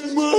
Mondays.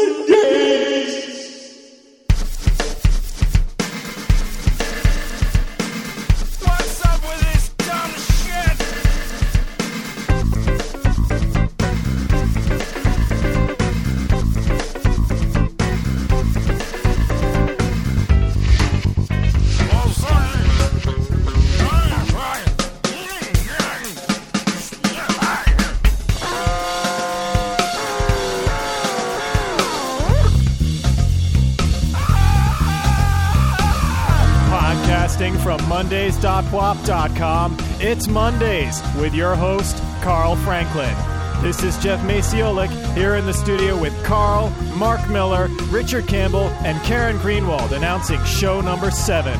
Mondays.pwop.com, it's Mondays with your host, Carl Franklin. This is Jeff Maciolik here in the studio with Carl, Mark Miller, Richard Campbell, and Karen Greenwald announcing show number seven.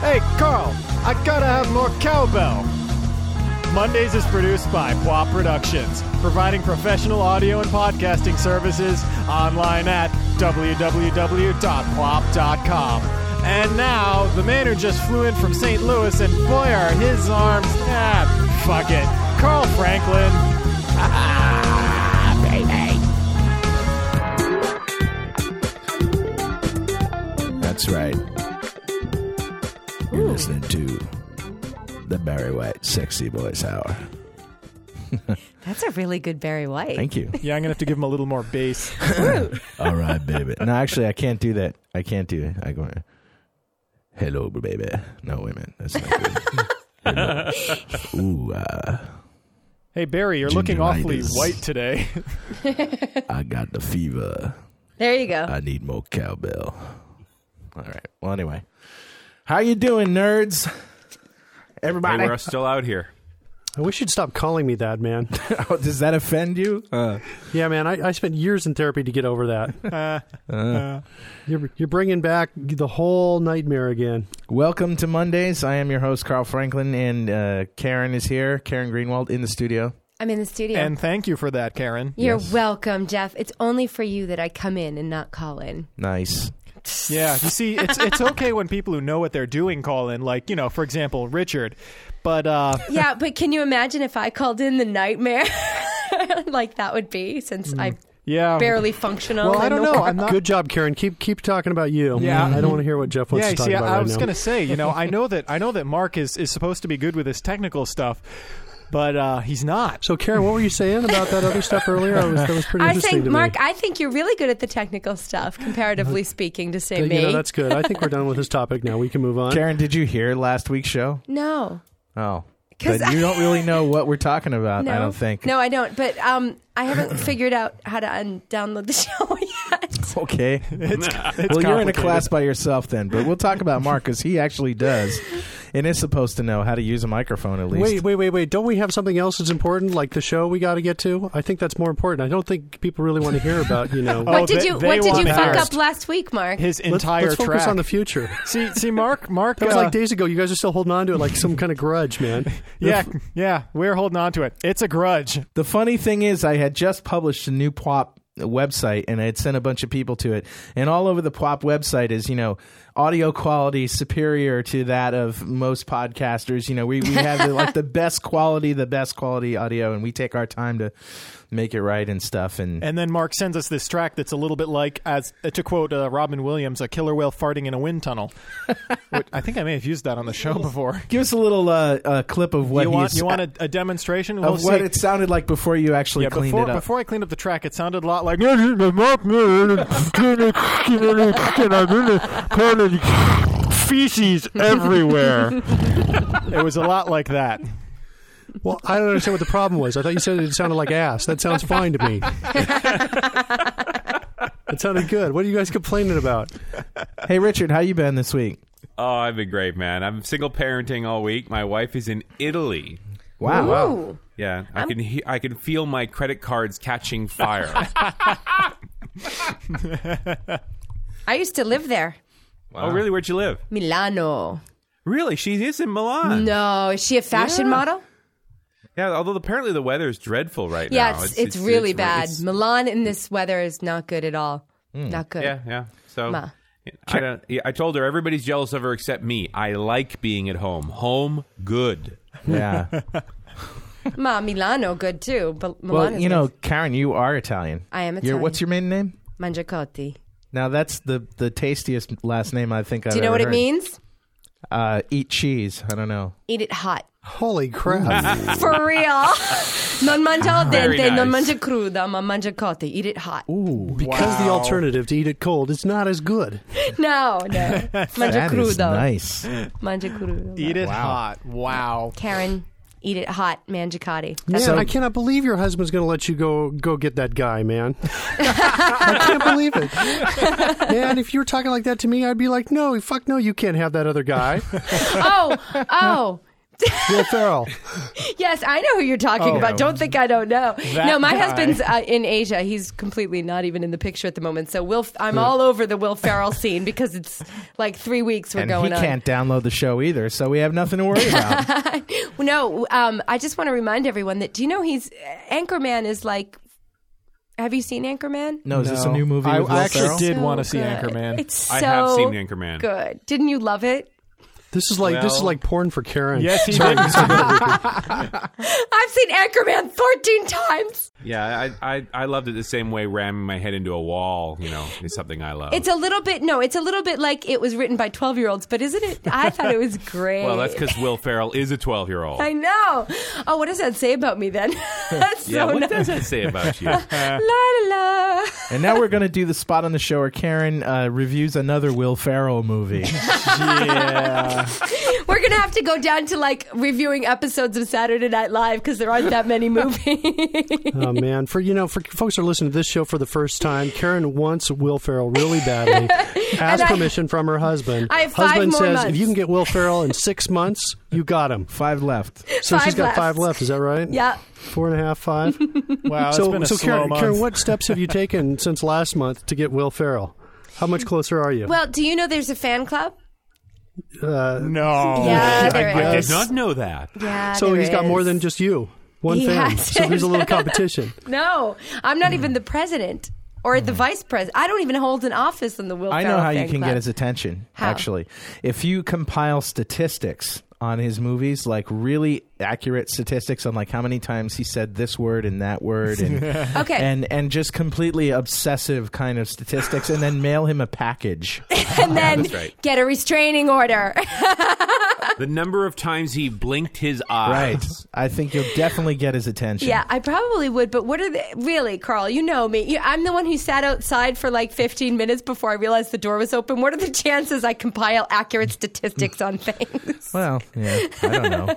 Hey, Carl, I gotta have more cowbell. Mondays is produced by PWOP Productions, providing professional audio and podcasting services online at www.pwop.com. And now, the man who just flew in from St. Louis, and boy, are his arms. Ah, fuck it. Carl Franklin. That's right. You're listening to the Barry White Sexy Voice Hour. That's a really good Barry White. Thank you. Yeah, I'm gonna have to give him a little more bass. All right, baby. No, actually, I can't do that. I can't do it. I go, hello, baby. No, wait a minute. That's not good. Ooh, uh, Hey, Barry, you're looking awfully Gingeritis. white today. I got the fever. There you go. I need more cowbell. All right. Well, anyway, how you doing, nerds? Hey, Everybody. we're still out here. I wish you'd stop calling me that, man. Oh, does that offend you? yeah, man. I, I spent years in therapy to get over that. Uh. you're, you're bringing back the whole nightmare again. Welcome to Mondays. I am your host, Carl Franklin, and uh, Karen is here. Karen Greenwald in the studio. I'm in the studio. and thank you for that, Karen. You're Yes. welcome, Jeff. It's only for you that I come in and not call in. Nice. Yeah, you see, it's it's okay when people who know what they're doing call in, like you know, for example, Richard. But uh, Yeah, but can you imagine if I called in the nightmare? like that would be since I'm yeah, barely functional. Well, I don't know. I'm not. Good job, Karen. Keep keep talking about you. Yeah. I don't want to hear what Jeff wants Yeah, to you talk see, about I, I right was now. gonna say, you know, I know that I know that Mark is is supposed to be good with his technical stuff, but uh, he's not. So, Karen, what were you saying about that other stuff earlier? I was, that was pretty I interesting think, to Mark, me. I think you're really good at the technical stuff, comparatively speaking, to say you me. know, that's good. I think we're done with this topic now. We can move on. Karen, did you hear last week's show? no. Oh. 'Cause But you don't really know what we're talking about, No, I don't think. No, I don't. But um, I haven't figured out how to un- download the show yet. Okay. It's, it's well, you're in a class by yourself then, but we'll talk about Mark because he actually does and is supposed to know how to use a microphone at least. Wait, wait, wait, wait. Don't we have something else that's important, like the show we got to get to? I think that's more important. I don't think people really want to hear about, you know. Oh, what did they- you they What did you fuck up last week, Mark? His let's, entire let's focus track. on the future. see, see, Mark, Mark. That was uh, like days ago. You guys are still holding on to it like some kind of grudge, man. yeah, yeah, we're holding on to it. It's a grudge. The funny thing is, I had just published a new PWOP website and I had sent a bunch of people to it. And all over the PWOP website is, you know, audio quality superior to that of most podcasters. You know, we, we have the, like the best quality, the best quality audio, and we take our time to make it right and stuff. And, And then Mark sends us this track that's a little bit like, as uh, to quote uh, Robin Williams, "A killer whale farting in a wind tunnel." Which- I think I may have used that on the show before. give us a little uh, uh, clip of what you want you want a, a demonstration of We'll what see. it sounded like before you actually yeah, cleaned before, it up. before I cleaned up the track, it sounded a lot like feces everywhere. it was a lot like that. Well, I don't understand what the problem was. I thought you said it sounded like ass. That sounds fine to me. That sounded good. What are you guys complaining about? hey, Richard, how you been this week? Oh, I've been great, man. I'm single parenting all week. My wife is in Italy. Wow. Ooh. Yeah, I can he- I can feel my credit cards catching fire. I used to live there, Oh, really? Where'd you live? Milano. Really? She is in Milan. No, is she a fashion Yeah. model? Yeah, although apparently the weather is dreadful right Yeah, now. it's, it's, really bad. it's- Milan in this weather is not good at all. Hmm. Not good. yeah, yeah. So Ma. I don't. Yeah, I told her everybody's jealous of her except me. I like being at home. Home, good. Yeah. Ma, Milano, good too. But Milan well, you know, nice. Karen, you are Italian. I am Your- Italian. what's your maiden name? Mangiacotti. Now that's the the tastiest last name I think I've Do you know ever what it means? Uh, eat cheese. I don't know. Eat it hot. Holy crap! For real. non mangia al Very dente, non nice. mangia cruda, ma mangia cotti. Eat it hot. Ooh, Because the alternative to eat it cold is not as good. No, no. Mangia That is crudo. nice. Mangia crudo. Eat it hot. Wow. Karen, eat it hot. Mangiacotti. Man, So- I cannot believe your husband's going to let you go go get that guy, man. I can't believe it. Man, if you were talking like that to me, I'd be like, no, fuck no, you can't have that other guy. Oh, oh. Will Ferrell. Yes, I know who you're talking Oh. about. Don't think I don't know. No, my guy. husband's uh, in Asia. He's completely not even in the picture at the moment. So Will, I'm all over the Will Ferrell scene because it's like three weeks we're And going he on. can't download the show either, so we have nothing to worry about. No, um, I just want to remind everyone that do you know he's Anchorman is like. Have you seen Anchorman? No, is this a new movie I, with Will I actually Ferrell? did So want to see good. Anchorman. It's so I have seen Anchorman. good. Didn't you love it? This is like this is like porn for Karen. yes, he Sorry, did. I've seen Anchorman 13 times. Yeah, I, I I loved it the same way ramming my head into a wall. You know, is something I love. It's a little bit no, it's a little bit like it was written by 12 year olds, but isn't it? I thought it was great. well, that's because Will Ferrell is a twelve year old. I know. Oh, what does that say about me then? that's Yeah, so what nice. does that say about you? La la la. And now we're going to do the spot on the show where Karen uh, reviews another Will Ferrell movie. yeah. We're gonna have to go down to like reviewing episodes of Saturday Night Live because there aren't that many movies. Oh man, for you know, for folks who are listening to this show for the first time, Karen wants Will Ferrell really badly. Asks I- permission from her husband. I have five husband more says months. if you can get Will Ferrell in six months, you got him. Five left. So Five she's got left. five left. Is that right? yeah. Four and a half, five. Wow, it's so, been a so slow Karen, month. Karen, what steps have you taken since last month to get Will Ferrell? How much mm. closer are you? Well, do you know there's a fan club? uh, no. Yeah, there I is. did not know that. Yeah. so there he's got more than just you, one He fan. has So there's a little competition. No, I'm not hmm. even the president or the hmm. vice president. I don't even hold an office in the Will. I know Ferrell how you can club. get his attention, How? actually. If you compile statistics on his movies, like really accurate statistics on like how many times he said this word and that word and Okay. and and just completely obsessive kind of statistics and then mail him a package. and then right. get a restraining order. The number of times he blinked his eyes. Right. I think you'll definitely get his attention. yeah, I probably would, but what are they really, Carl? You know me. You- I'm the one who sat outside for like 15 minutes before I realized the door was open. What are the chances I compile accurate statistics on things? Well, yeah, I don't know.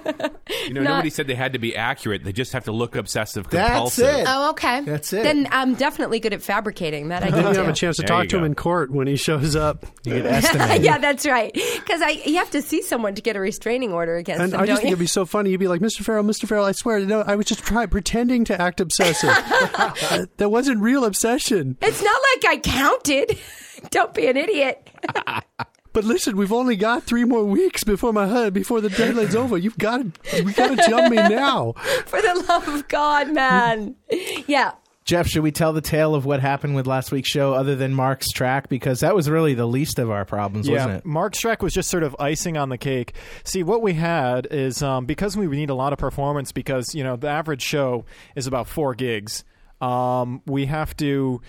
You know, Not- nobody said they had to be accurate. They just have to look obsessive compulsive. That's it. Oh, okay. That's it. Then I'm definitely good at fabricating that. I Then do you have a chance to There talk you to him in court when he shows up. You could estimate. yeah, that's right. Because I you have to see someone to get a restraining order against And them, I just think you? it'd be so funny. You'd be like, Mr. Ferrell, Mr. Ferrell, I swear, no, I was just trying, pretending to act obsessive. That wasn't real obsession. It's not like I counted. Don't be an idiot. But listen, we've only got three more weeks before my husband, before the deadline's over. You've got to, we got to jump me now. For the love of God, man. Yeah. Jeff, should we tell the tale of what happened with last week's show other than Mark's track? Because that was really the least of our problems, wasn't it? Mark's track was just sort of icing on the cake. See, what we had is um, because we need a lot of performance, because you know the average show is about four gigs. Um, we have to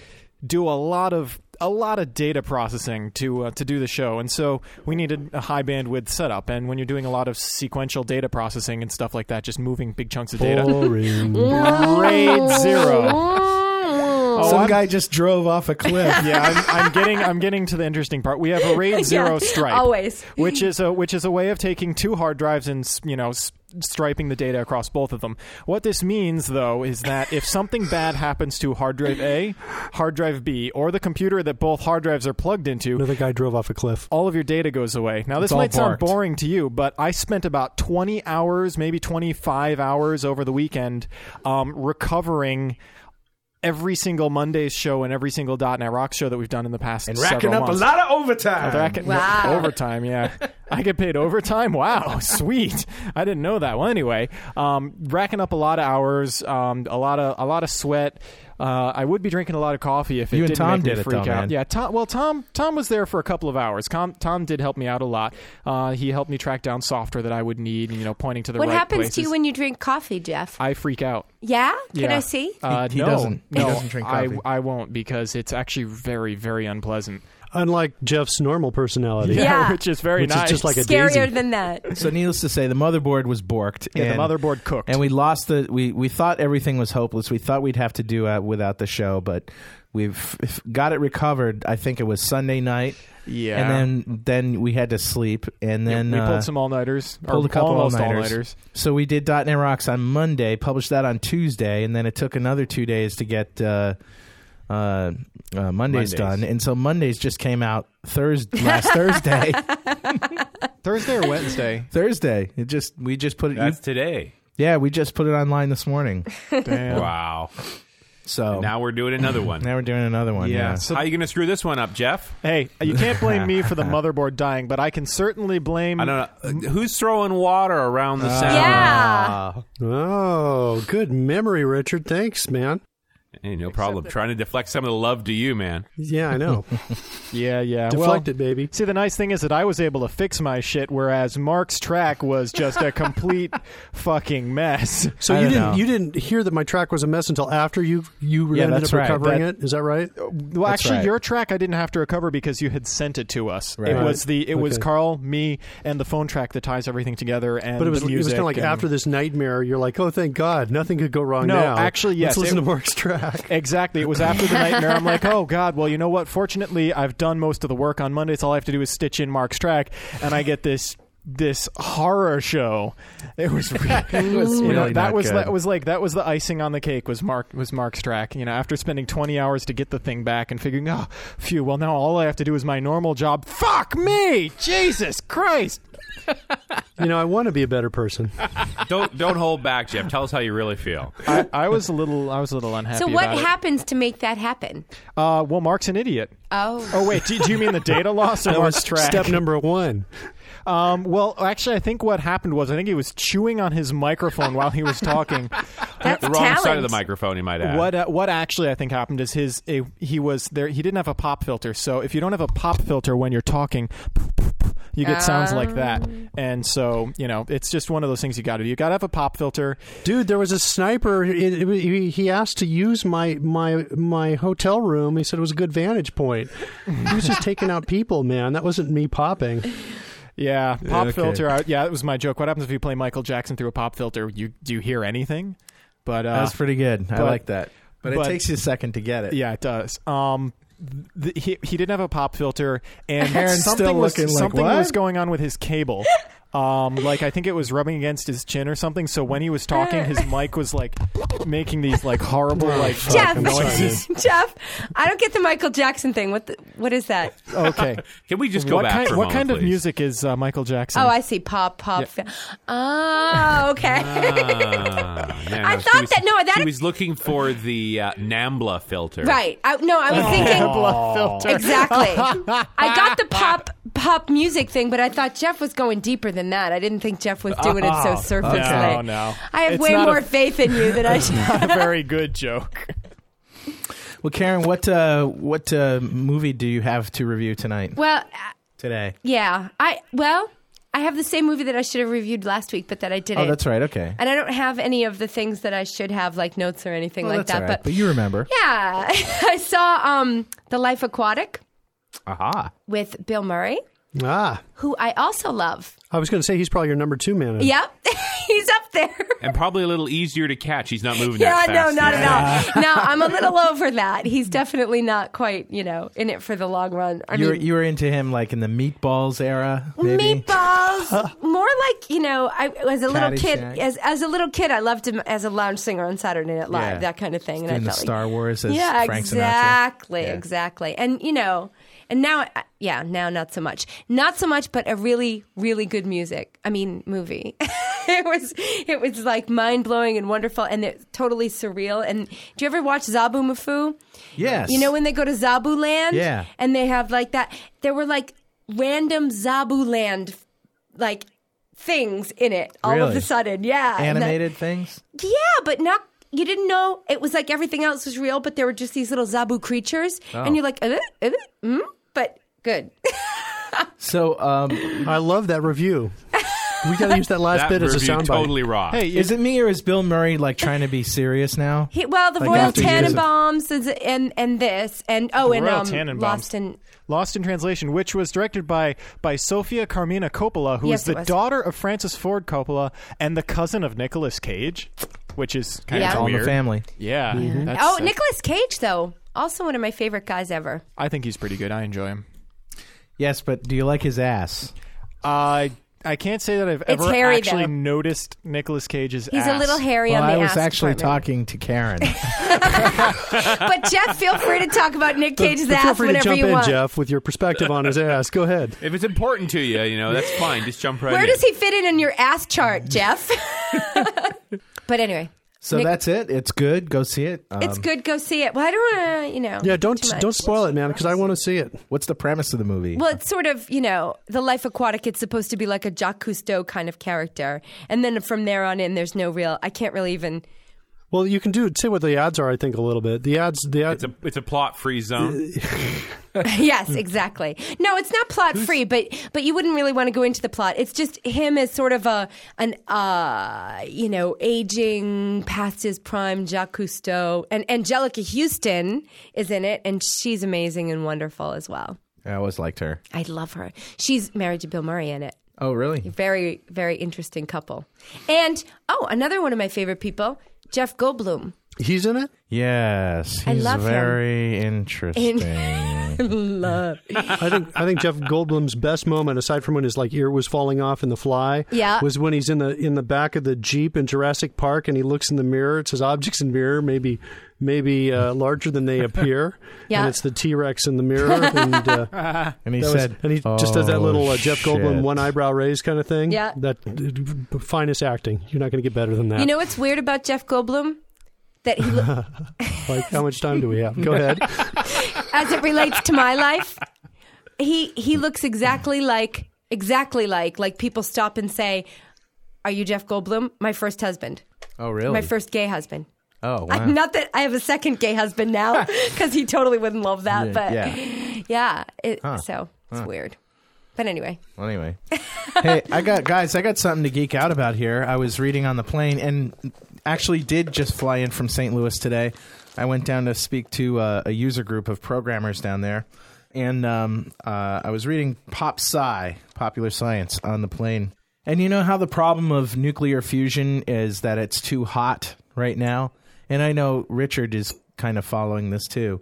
do a lot of a lot of data processing to uh, to do the show, and so we needed a high bandwidth setup. And when you're doing a lot of sequential data processing and stuff like that, just moving big chunks of data. Boring. RAID zero. Oh, Some I'm- guy just drove off a cliff. yeah, I'm, I'm getting I'm getting to the interesting part. We have a RAID zero Yeah, stripe, always. which is a which is a way of taking two hard drives and you know s- striping the data across both of them. What this means though is that if something bad happens to hard drive A, hard drive B, or the computer that both hard drives are plugged into, Another guy drove off a cliff. all of your data goes away. Now, this all might sound boring to you, but I spent about 20 hours, maybe 25 hours over the weekend um, recovering every single Monday's show and every single .NET Rock show that we've done in the past and several racking up a lot of overtime. Racket- Wow. Overtime, yeah. I get paid overtime. Wow, sweet. I didn't know that. Well, anyway, um, racking up a lot of hours, um, a lot of a lot of sweat. Uh, I would be drinking a lot of coffee if it You didn't Tom make me did it, freak though, out. man. Yeah, Tom. Well, Tom. Tom was there for a couple of hours. Tom. Tom did help me out a lot. Uh, he helped me track down software that I would need. You know, pointing to the What right happens places. to you when you drink coffee, Jeff? I freak out. yeah? Can Yeah. I see? Uh, He- he no, doesn't. He No, doesn't drink I. I won't because it's actually very, very unpleasant. Unlike Jeff's normal personality. Yeah. which is very Which is just like a Scarier daisy. than that. So needless to say, the motherboard was borked. yeah, and, the motherboard cooked. and we lost the. We we thought everything was hopeless. We thought we'd have to do uh, without the show, but we've got it recovered. I think it was Sunday night. yeah, And then then we had to sleep, and Yeah, then we uh, pulled some all nighters. pulled a couple all-nighters. all-nighters. So we did .NET Rocks on Monday, published that on Tuesday, and then it took another two days to get uh, uh, uh, Mondays, Mondays. done. And so Mondays just came out Thursday, last Thursday. Thursday or Wednesday? Thursday. It just we just put it. That's today. yeah, we just put it online this morning. Damn. Wow. So Now we're doing another one. now we're doing another one. Yeah. Yeah. So, How are you going to screw this one up, Jeff? hey, you can't blame me for the motherboard dying, but I can certainly blame. I don't know. Uh, Who's throwing water around the sound? Yeah. Oh, good memory, Richard. Thanks, man. Hey, no problem. Trying to deflect some of the love to you, man. Yeah, I know. Yeah, yeah. Deflect well, it, baby. See, the nice thing is that I was able to fix my shit, whereas Mark's track was just a complete fucking mess. So I you didn't know. you didn't hear that my track was a mess until after you you Yeah, ended that's up right. recovering That- it. Is that right? Well, That's actually, right. your track I didn't have to recover because you had sent it to us. Right. It was the it was Carl, me, and the phone track that ties everything together. And But it was the it was kind of like and- after this nightmare, you're like, oh, thank God, nothing could go wrong No, now. actually, yes, Let's listen it- to Mark's track. Exactly. It was after the nightmare. I'm like, oh god. Well, you know what? Fortunately, I've done most of the work on Mondays. All I have to do is stitch in Mark's track, and I get this this horror show. It was really, It was you know, really that was good. that was like that was the icing on the cake was Mark was Mark's track. You know, after spending 20 hours to get the thing back and figuring, oh, phew. Well, now all I have to do is my normal job. Fuck me, Jesus Christ. You know, I want to be a better person. Don't don't hold back, Jeff. Tell us how you really feel. I, I was a little I was a little unhappy. So what about it. happens to make that happen? Uh, well, Mark's an idiot. Oh. Oh wait, do, do you mean the data loss or That Mark's was track? step number one. Um, well, actually, I think what happened was I think he was chewing on his microphone while he was talking. That's The wrong side of the microphone, you might add. What uh, what actually I think happened is his uh, he was there. He didn't have a pop filter, so if you don't have a pop filter when you're talking, you get sounds like that. And so you know, it's just one of those things you got to do. You got to have a pop filter. Dude, there was a sniper. It, it, he- he asked to use my my my hotel room. He said it was a good vantage point. He was just taking out people, man. That wasn't me popping. Yeah, pop okay. filter. I, yeah, that was my joke. What happens if you play Michael Jackson through a pop filter? You do you hear anything? But uh, That was pretty good. I like that. But, but- it takes you a second to get it. Yeah, it does. Um, he he didn't have a pop filter, and something still was looking like, something was going on with his cable. Um, like I think it was rubbing against his chin or something. So when he was talking, his mic was like making these like horrible like Jeff, noises. Jeff, I don't get the Michael Jackson thing. What the, what is that? Okay, Can we just go what back kind for what moment, kind of music is uh, Michael Jackson? Oh, I see. Pop, pop. fi- Oh, okay. Ah, yeah, I no, she thought was- that- no, that- she was looking for the uh, Nambla filter. right. I, no, I was thinking Blood filter. exactly. I got the pop pop music thing, but I thought Jeff was going deeper than that. I didn't think Jeff was doing it so surface No, no. I have It's way not more a- faith in you than I should. Not a very good joke. Well, Karen, what uh, what uh, movie do you have to review tonight? Well, uh, Today? yeah. I well, I have the same movie that I should have reviewed last week, but that I didn't. Oh, that's right. Okay. And I don't have any of the things that I should have, like notes or anything Well, like that's that. all right. But you remember? yeah, I saw um, The Life Aquatic Aha. with Bill Murray, Ah, who I also love. I was going to say he's probably your number two man. Yep, he's up there. And probably a little easier to catch. He's not moving Yeah, that no, not yet. at all. No, I'm a little over that. He's definitely not quite, you know, in it for the long run. I You were, you were into him like in the Meatballs era, maybe. meatballs. more like you know, I as a little kid, Caddyshack. as as a little kid, I loved him as a lounge singer on Saturday Night Live, Yeah. that kind of thing. And Doing I the felt like, Star Wars as yeah, Frank Sinatra. exactly, Yeah. exactly. And you know, and now, yeah, now not so much, not so much, but a really, really good music. I mean, movie. it was, it was like mind blowing and wonderful, and it's totally surreal. And do you ever watch Zoboomafoo? Yes. You know when they go to Zoboo Land? Yeah. And they have like that. There were like random Zabu Land like things in it all of a sudden. Yeah, And that- Animated things. yeah, but not. You didn't know it was like everything else was real, but there were just these little Zoboo creatures, Oh. and you're like, uh, uh, mm? but good. So, um, I love that review. We got to use that last That bit as a review soundbite. totally rocked. Hey, is it me or is Bill Murray like trying to be serious now? He, well, the Like Royal after years of- Tenenbaums is, and and this and oh, The and Royal um, Tenenbaums. Lost in Lost in Translation, which was directed by by Sofia Carmina Coppola, who Yes, is the was. daughter of Francis Ford Coppola and the cousin of Nicolas Cage, which is kind Yeah. of All in weird. the family. Yeah. Mm-hmm. that's- oh, that's- Nicolas Cage though, also one of my favorite guys ever. I think he's pretty good. I enjoy him. Yes, but do you like his ass? I I can't say that I've ever hairy, actually though. noticed noticed Nicolas Cage's ass. He's ass. a little hairy Well, on the I was ass actually department. talking to Karen. But Jeff, feel free to talk about Nick Cage's But feel ass free to whenever jump you in, want. Jeff, with your perspective on his ass. Go ahead. If it's important to you, you know, that's fine. Just jump right Where in. does he fit in in your ass chart, Jeff? but anyway, So Nick- that's it. It's good. Go see it. Um, it's good. Go see it. Well, I don't want to, you know. Yeah, don't don't spoil it, man, because I want to see it. What's the premise of the movie? Well, it's sort of, you know, the life aquatic. It's supposed to be like a Jacques Cousteau kind of character, and then from there on in, there's no real. I can't really even. Well, you can do say what the ads are. I think a little bit. The ads, the ads. It's a it's a plot free zone. yes, exactly. No, it's not plot free, but but you wouldn't really want to go into the plot. It's just him as sort of a an uh you know aging past his prime Jacques Cousteau, and Anjelica Huston is in it, and she's amazing and wonderful as well. I always liked her. I love her. She's married to Bill Murray in it. Oh, really? Very very interesting couple. And oh, another one of my favorite people, Jeff Goldblum. He's in it. Yes, I he's love him. very interesting. love. I think I think Jeff Goldblum's best moment, aside from when his like ear was falling off in The Fly, Yeah. was when he's in the in the back of the jeep in Jurassic Park and he looks in the mirror. It says objects in mirror, maybe maybe uh, larger than they appear. Yeah. and it's the T Rex in the mirror. And, uh, and he that was- said, and he just does that "Oh, little uh, Jeff Goldblum one eyebrow raise kind of thing. Yeah. that uh, finest acting. You're not going to get better than that. You know what's weird about Jeff Goldblum? That he, lo- like how much time do we have? Go ahead. as it relates to my life, he he looks exactly like exactly like like people stop and say, "Are you Jeff Goldblum?" My first husband, Oh, really? my first gay husband. Oh, wow. I, not that I have a second gay husband now, because he totally wouldn't love that. Yeah, but yeah. yeah, it, so it's weird. But anyway, Well, anyway, hey, I got guys. I got something to geek out about here. I was reading on the plane, and actually did just fly in from St. Louis today. I went down to speak to uh, a user group of programmers down there, and um, uh, I was reading Pop Sci, Popular Science, on the plane. And you know how the problem of nuclear fusion is that it's too hot right now, and I know Richard is kind of following this too.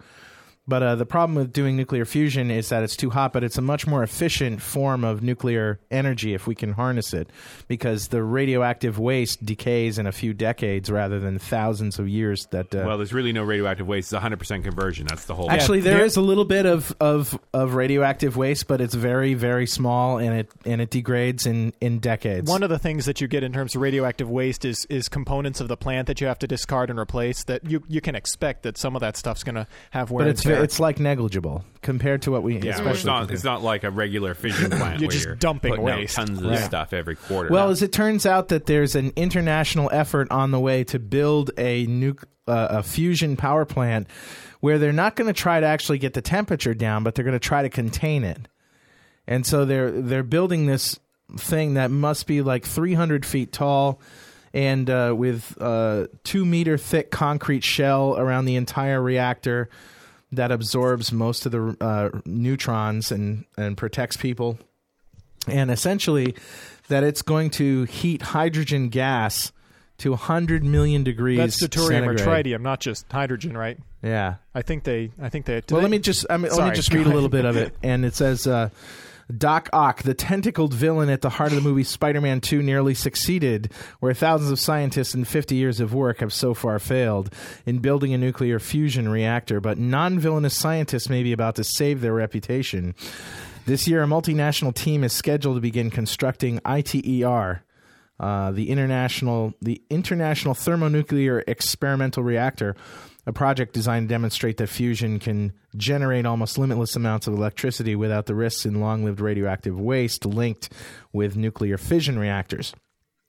But uh, the problem with doing nuclear fusion is that it's too hot, but it's a much more efficient form of nuclear energy if we can harness it, because the radioactive waste decays in a few decades rather than thousands of years. That uh, well, there's really no radioactive waste. It's 100 percent conversion. That's the whole. actually there there- is a little bit of, of, of radioactive waste, but it's very very small and it and it degrades in, in decades. One of the things that you get in terms of radioactive waste is is components of the plant that you have to discard and replace. That you you can expect that some of that stuff's going to have wear but and it's tear. it's like negligible compared to what we Yeah, especially it's not. compared- It's not like a regular fission plant. You're where just you're dumping putting out waste. tons of Right. stuff every quarter. Well, No. as it turns out, that there's an international effort on the way to build a nuc- uh, a fusion power plant where they're not going to try to actually get the temperature down, but they're going to try to contain it. And so they're they're building this thing that must be like 300 feet tall and uh, with uh, two meter thick concrete shell around the entire reactor that absorbs most of the uh, neutrons and, and protects people and essentially that it's going to heat hydrogen gas to 100 million degrees That's deuterium or tritium, not just hydrogen, right? Yeah. I think they. I think they. Well, they- let me just I mean, let me just read a little bit of it, and it says. Uh, Doc Ock, the tentacled villain at the heart of the movie Spider Man 2, nearly succeeded, where thousands of scientists and 50 years of work have so far failed in building a nuclear fusion reactor. But non villainous scientists may be about to save their reputation. This year, a multinational team is scheduled to begin constructing ITER, uh, the international the International Thermonuclear Experimental Reactor, a project designed to demonstrate that fusion can generate almost limitless amounts of electricity without the risks in long lived radioactive waste linked with nuclear fission reactors.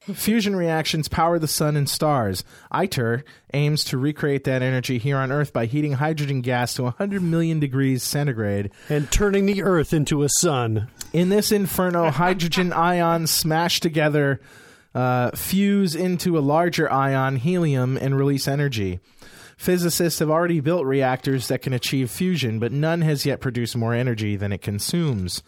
Fusion reactions power the sun and stars. ITER aims to recreate that energy here on Earth by heating hydrogen gas to 100 million degrees centigrade. And turning the Earth into a sun. In this inferno, hydrogen ions smash together, uh, fuse into a larger ion, helium, and release energy. Physicists have already built reactors that can achieve fusion, but none has yet produced more energy than it consumes.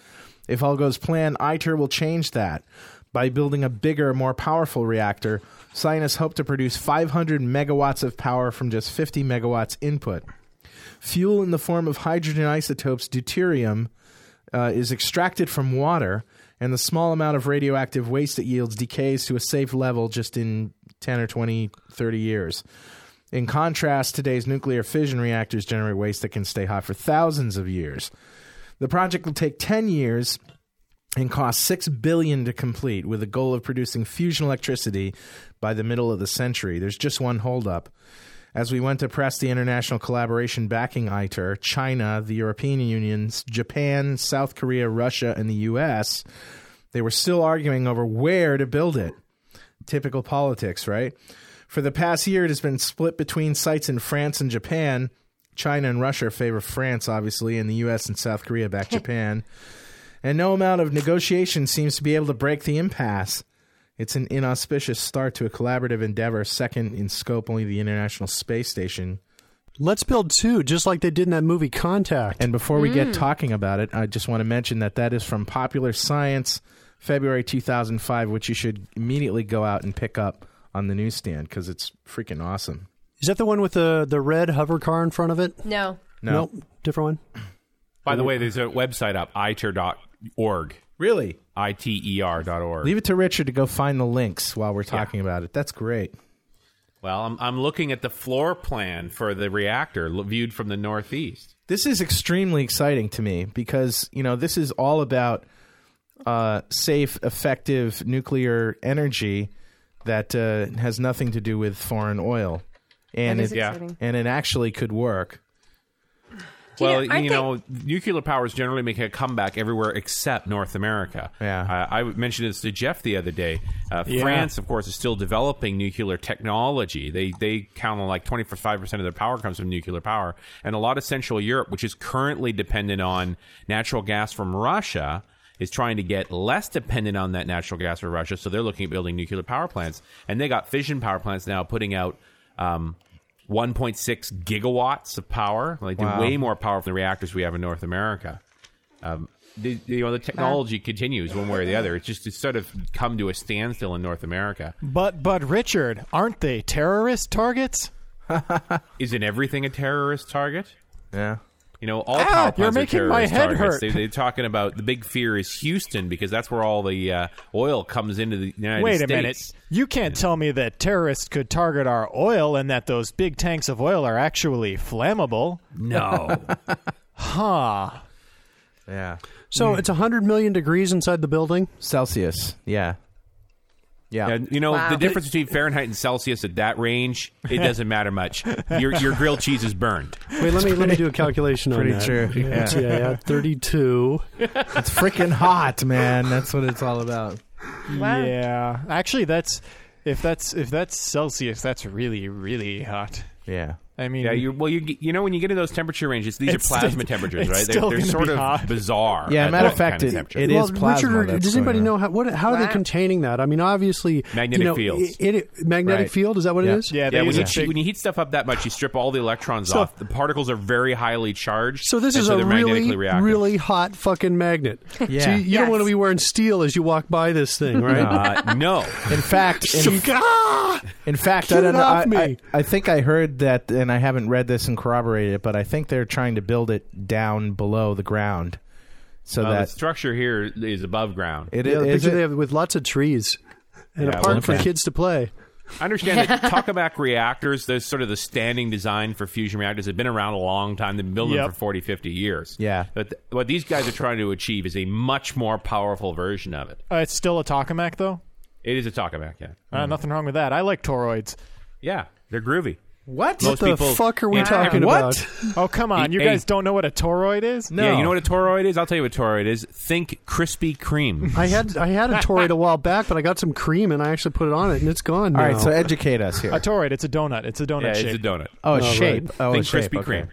If all goes plan, ITER will change that. By building a bigger, more powerful reactor, scientists hope to produce 500 megawatts of power from just 50 megawatts input. Fuel in the form of hydrogen isotopes deuterium uh, is extracted from water, and the small amount of radioactive waste it yields decays to a safe level just in 10 or 20, 30 years. In contrast, today's nuclear fission reactors generate waste that can stay hot for thousands of years. The project will take 10 years and cost 6 billion to complete with a goal of producing fusion electricity by the middle of the century. There's just one holdup. As we went to press the international collaboration backing ITER, China, the European Union, Japan, South Korea, Russia, and the US, they were still arguing over where to build it. Typical politics, right? For the past year, it has been split between sites in France and Japan. China and Russia favor France, obviously, and the US and South Korea back Japan. And no amount of negotiation seems to be able to break the impasse. It's an inauspicious start to a collaborative endeavor, second in scope only the International Space Station. Let's build two, just like they did in that movie Contact. And before we get mm. talking about it, I just want to mention that that is from Popular Science, February 2005, which you should immediately go out and pick up on the newsstand because it's freaking awesome. Is that the one with the the red hover car in front of it? No. No. Nope, different one. By the way, there's a website up, iter.org. Really? I-T-E-R dot org. Leave it to Richard to go find the links while we're talking about it. That's great. Well, I'm, I'm looking at the floor plan for the reactor lo- viewed from the northeast. This is extremely exciting to me because, you know, this is all about uh, safe, effective nuclear energy that uh, has nothing to do with foreign oil. And That is it, Yeah. and it actually could work. Do you well, know, you aren't know, nuclear power is generally making a comeback everywhere except North America. Yeah. Uh, I mentioned this to Jeff the other day. Uh, Yeah. France, of course, is still developing nuclear technology. They they count on like twenty five percent of their power comes from nuclear power, and a lot of Central Europe, which is currently dependent on natural gas from Russia. Is trying to get less dependent on that natural gas from Russia, so they're looking at building nuclear power plants, and they got fission power plants now, putting out um, 1.6 gigawatts of power, like Wow. way more power than the reactors we have in North America. Um, the, the- you know, the technology continues one way or the other. It's just it's sort of come to a standstill in North America. But but Richard, aren't they terrorist targets? Isn't everything a terrorist target? Yeah. You know, all Ow, power you're plants are making my head targets. hurt. They, they're talking about the big fear is Houston because that's where all the uh, oil comes into the United Wait States. Wait a minute. You can't tell me that terrorists could target our oil and that those big tanks of oil are actually flammable. No, Huh. Yeah. So it's 100 million degrees inside the building. Celsius. Yeah. Yeah. And, you know Wow. the difference between Fahrenheit and Celsius at that range. It doesn't matter much. Your your grilled cheese is burned. Wait, let me let me do a calculation on pretty that. true, yeah. yeah, yeah, 32. It's freaking hot, man. That's what it's all about. Wow. Yeah. Actually, that's if that's if that's Celsius, that's really really hot. Yeah. I mean, Yeah, you well, you you know when you get in those temperature ranges, these It's are plasma still- temperatures, it's right? They're, they're gonna sort be of hot. bizarre. Yeah, at matter of fact, kind it- temperature. it well, is plasma Richard, that's does anybody going know how what how are they containing that? I mean, obviously, Magnetic you know, fields. It, it- magnetic Right. field is that what Yeah. it is? yeah, they yeah, when use you, a heat- big- when you heat stuff up that much, you strip all the electrons So- off. The particles are very highly charged. So this and is so a they're really, magnetically reactive. really hot fucking magnet. Yeah. So you, you Yes. don't want to be wearing steel as you walk by this thing, right? Uh, no, In fact, in, Ah! in fact, I Get don't know. off I, me. I, I think I heard that, and I haven't read this and corroborated it, but I think they're trying to build it down below the ground, so Uh, the that structure here is above ground. it Yeah, is. picture it- they have with lots of trees and Yeah, a park well, for kids to play. I understand that tokamak reactors, those sort of the standing design for fusion reactors, have been around a long time. They've been building Yep. them for 40, 50 years. Yeah. But th- what these guys are trying to achieve is a much more powerful version of it. uh, it's still a tokamak though. It is a tokamak, yeah. Uh, nothing wrong with that. I like toroids. Yeah, they're groovy. What? Most the people- fuck are we Yeah. talking What? about? Oh come on! You Hey. guys don't know what a toroid is? No. Yeah, you know what a toroid is? I'll tell you what a toroid is. Think Krispy Kreme. I had I had a Toroid a while back, but I got some cream and I actually put it on it, and it's gone now. All right, so educate us here. A toroid. It's a donut. It's a donut yeah, shape. it's a donut. oh, a Oh, shape. right. Oh, a shape. Krispy okay.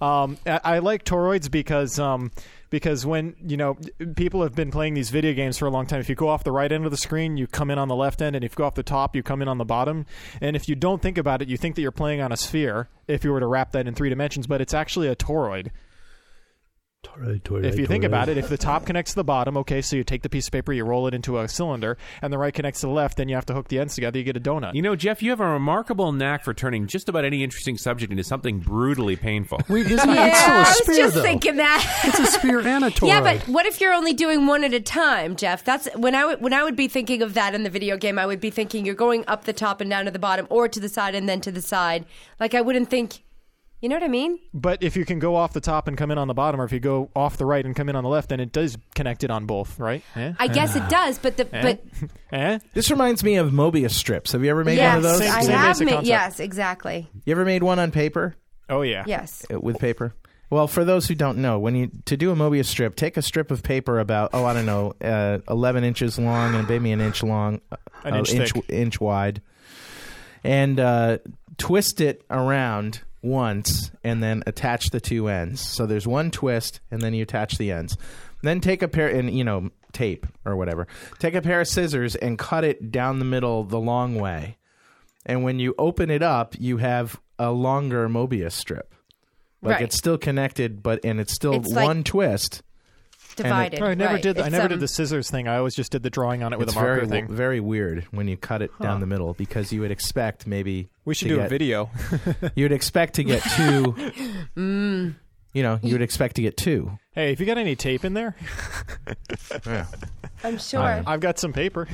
Kreme. Um, I, I like toroids because um, because when you know people have been playing these video games for a long time. If you go off the right end of the screen, you come in on the left end, and if you go off the top, you come in on the bottom. And if you don't think about it, you think that you're playing on a sphere. If you were to wrap that in three dimensions, but it's actually a toroid. Toroid, toroid, If you think toroid. about it, if the top connects to the bottom, okay, so you take the piece of paper, you roll it into a cylinder, and the right connects to the left, then you have to hook the ends together, you get a donut. You know, Jeff, you have a remarkable knack for turning just about any interesting subject into something brutally painful. Wait, isn't it? Yeah, it's still a I was spear, just though. thinking that. It's a spear and a toroid. Yeah, but what if you're only doing one at a time, Jeff? That's when I when I would be thinking of that in the video game. I would be thinking you're going up the top and down to the bottom, or to the side and then to the side. Like I wouldn't think. You know what I mean? But if you can go off the top and come in on the bottom, or if you go off the right and come in on the left, then it does connect it on both, right? Eh? I guess it does, but the but Eh? This reminds me of Mobius strips. Have you ever made yes, one of those? Same- I same have basic made. concept. Yes, exactly. You ever made one on paper? Oh yeah. Yes. Uh, with paper. Well, for those who don't know, when you to do a Mobius strip, take a strip of paper about oh I don't know, uh, eleven inches long and maybe an inch long, An uh, inch inch, thick. inch wide, and uh, twist it around once, and then attach the two ends. So there's one twist, and then you attach the ends. Then take a pair and you know tape or whatever. Take a pair of scissors and cut it down the middle the long way. And when you open it up, you have a longer Mobius strip. Like Right. it's still connected, but and it's still It's like- one twist. Divided. Oh, I never right. did. I never um, did the scissors thing. I always just did the drawing on it with a marker very thing. very weird when you cut it Huh. down the middle because you would expect maybe we should to do a video. You would expect to get two. Mm. You know, you would expect to get two. hey, if you got any tape in there, I'm sure. Uh, I've got some paper.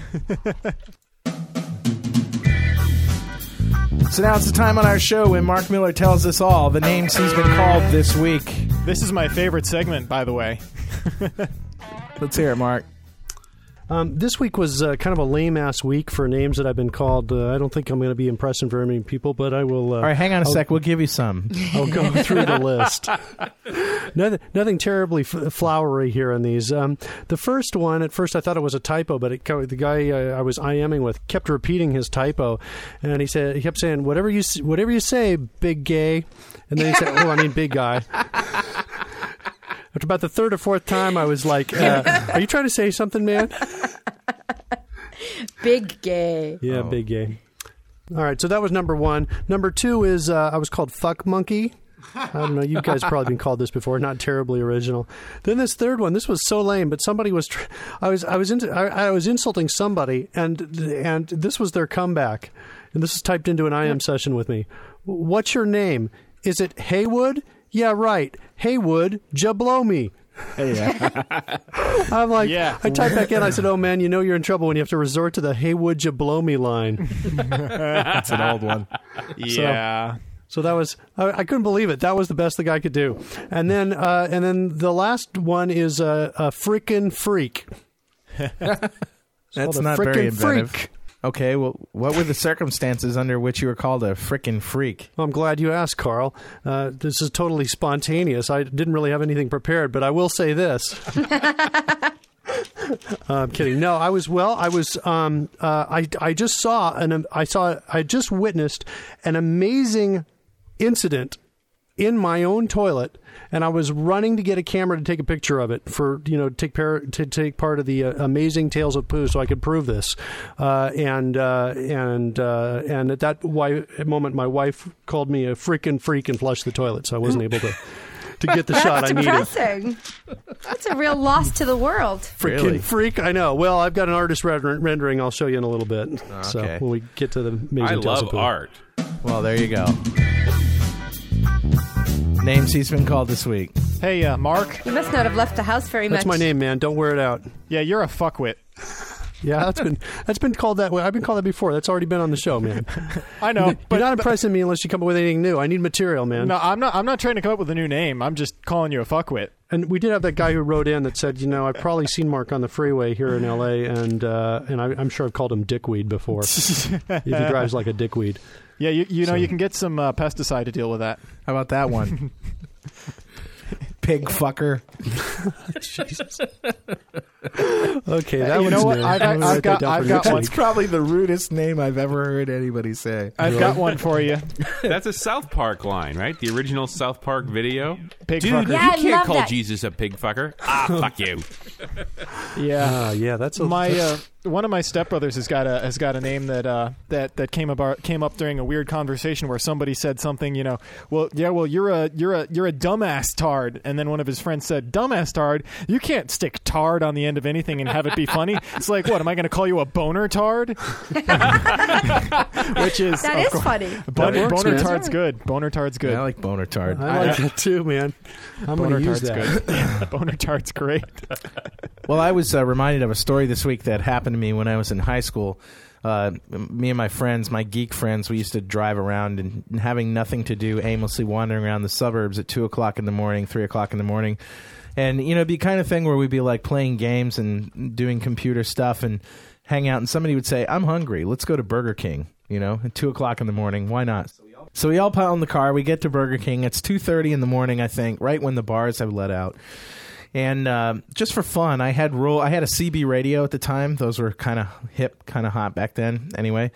So now it's the time on our show when Mark Miller tells us all the names he's been called this week. this is my favorite segment, by the way. Let's hear it, Mark. Um, this week was uh, kind of a lame ass week for names that I've been called. Uh, I don't think I'm going to be impressing very many people, but I will. Uh, All right, hang on a I'll- sec. We'll give you some. I'll go through the list. nothing, nothing terribly f- flowery here on these. Um, the first one, at first I thought it was a typo, but it, the guy uh, I was IMing with kept repeating his typo, and he said he kept saying whatever you whatever you say, big gay, and then he said, oh, I mean big guy. After about the third or fourth time, I was like, uh, "Are you trying to say something, man?" Big gay. Yeah, big gay. All right, so that was number one. Number two is uh, I was called Fuck Monkey. I don't know. You guys probably been called this before. Not terribly original. Then this third one. This was so lame, but somebody was. Tr- I was. I was. Into, I, I was insulting somebody, and and this was their comeback. And this is typed into an IM session with me. What's your name? Is it Haywood? Yeah, right. Haywood, jablow me. I'm like, Yeah. I typed back in. I said, "Oh man, you know you're in trouble when you have to resort to the Haywood, you blow me line." That's an old one. Yeah. So that was I, I couldn't believe it. That was the best the guy could do. And then uh, and then the last one is a, a freaking freak. That's not very inventive. freak. Okay, well, what were the circumstances under which you were called a frickin' freak? Well, I'm glad you asked, Carl. Uh, this is totally spontaneous. I didn't really have anything prepared, but I will say this. Uh, I'm kidding. No, I was well. I was. Um, uh, I I just saw an. I saw. I just witnessed an amazing incident in my own toilet, and I was running to get a camera to take a picture of it for you know take par- to take part of the uh, amazing tales of poo, so I could prove this. Uh, and uh, and uh, and at that wi- moment, my wife called me a freaking freak and flushed the toilet, so I wasn't able to to get the shot That's I needed. depressing. That's a real loss to the world. Freaking Really? freak! I know. Well, I've got an artist render- rendering. I'll show you in a little bit. So when we get to the amazing I tales of love poo. art. Well, there you go. Names he's been called this week. Hey, uh, Mark. You must not have left the house very That's much. my name, man. Don't wear it out. Yeah, you're a fuckwit. Yeah, that's been that's been called that way. I've been called that before. That's already been on the show, man. I know, You're but not impressing me unless you come up with anything new. I need material, man. no, I'm not. I'm not trying to come up with a new name. I'm just calling you a fuckwit. And we did have that guy who wrote in that said, you know, I've probably seen Mark on the freeway here in L.A. and uh, and I, I'm sure I've called him dickweed before. if he drives like a dickweed. Yeah, you, you know So- you can get some uh, pesticide to deal with that. How about that one? Pig fucker. Okay, that you one's know what? new. I've- I'm gonna I've got- I've got one. That's probably the rudest name I've ever heard anybody say. I've got one for you. That's a South Park line, right? The original South Park video. Pig Dude, fucker. Yeah, I you can't call that. Jesus a pig fucker. Ah, fuck you. Yeah. Ah, yeah, that's a, my uh, one of my stepbrothers has got a has got a name that uh, that that came about came up during a weird conversation where somebody said something you know well yeah well you're a you're a you're a dumbass tard and then one of his friends said dumbass tard you can't stick tard on the end of anything and have it be funny it's like what am I going to call you a boner tard which is that is course- funny. Boner, That works, boner man. tard's good boner tard's good I like boner tard. I like that too, man. I'm boner going to use tard's that. good Yeah, boner tard's great Well, I was uh, reminded of a story this week that happened to me when I was in high school. Uh, me and my friends, my geek friends, we used to drive around and, and having nothing to do, aimlessly wandering around the suburbs at two o'clock in the morning, three o'clock in the morning, and you know, it'd be kind of thing where we'd be like playing games and doing computer stuff and hang out, and somebody would say, "I'm hungry. Let's go to Burger King." You know, at two o'clock in the morning. Why not? So we all pile in the car. We get to Burger King. It's two thirty in the morning, I think, right when the bars have let out. And uh, just for fun, I had roll. I had a CB radio at the time. Those were kind of hip, kind of hot back then. Anyway,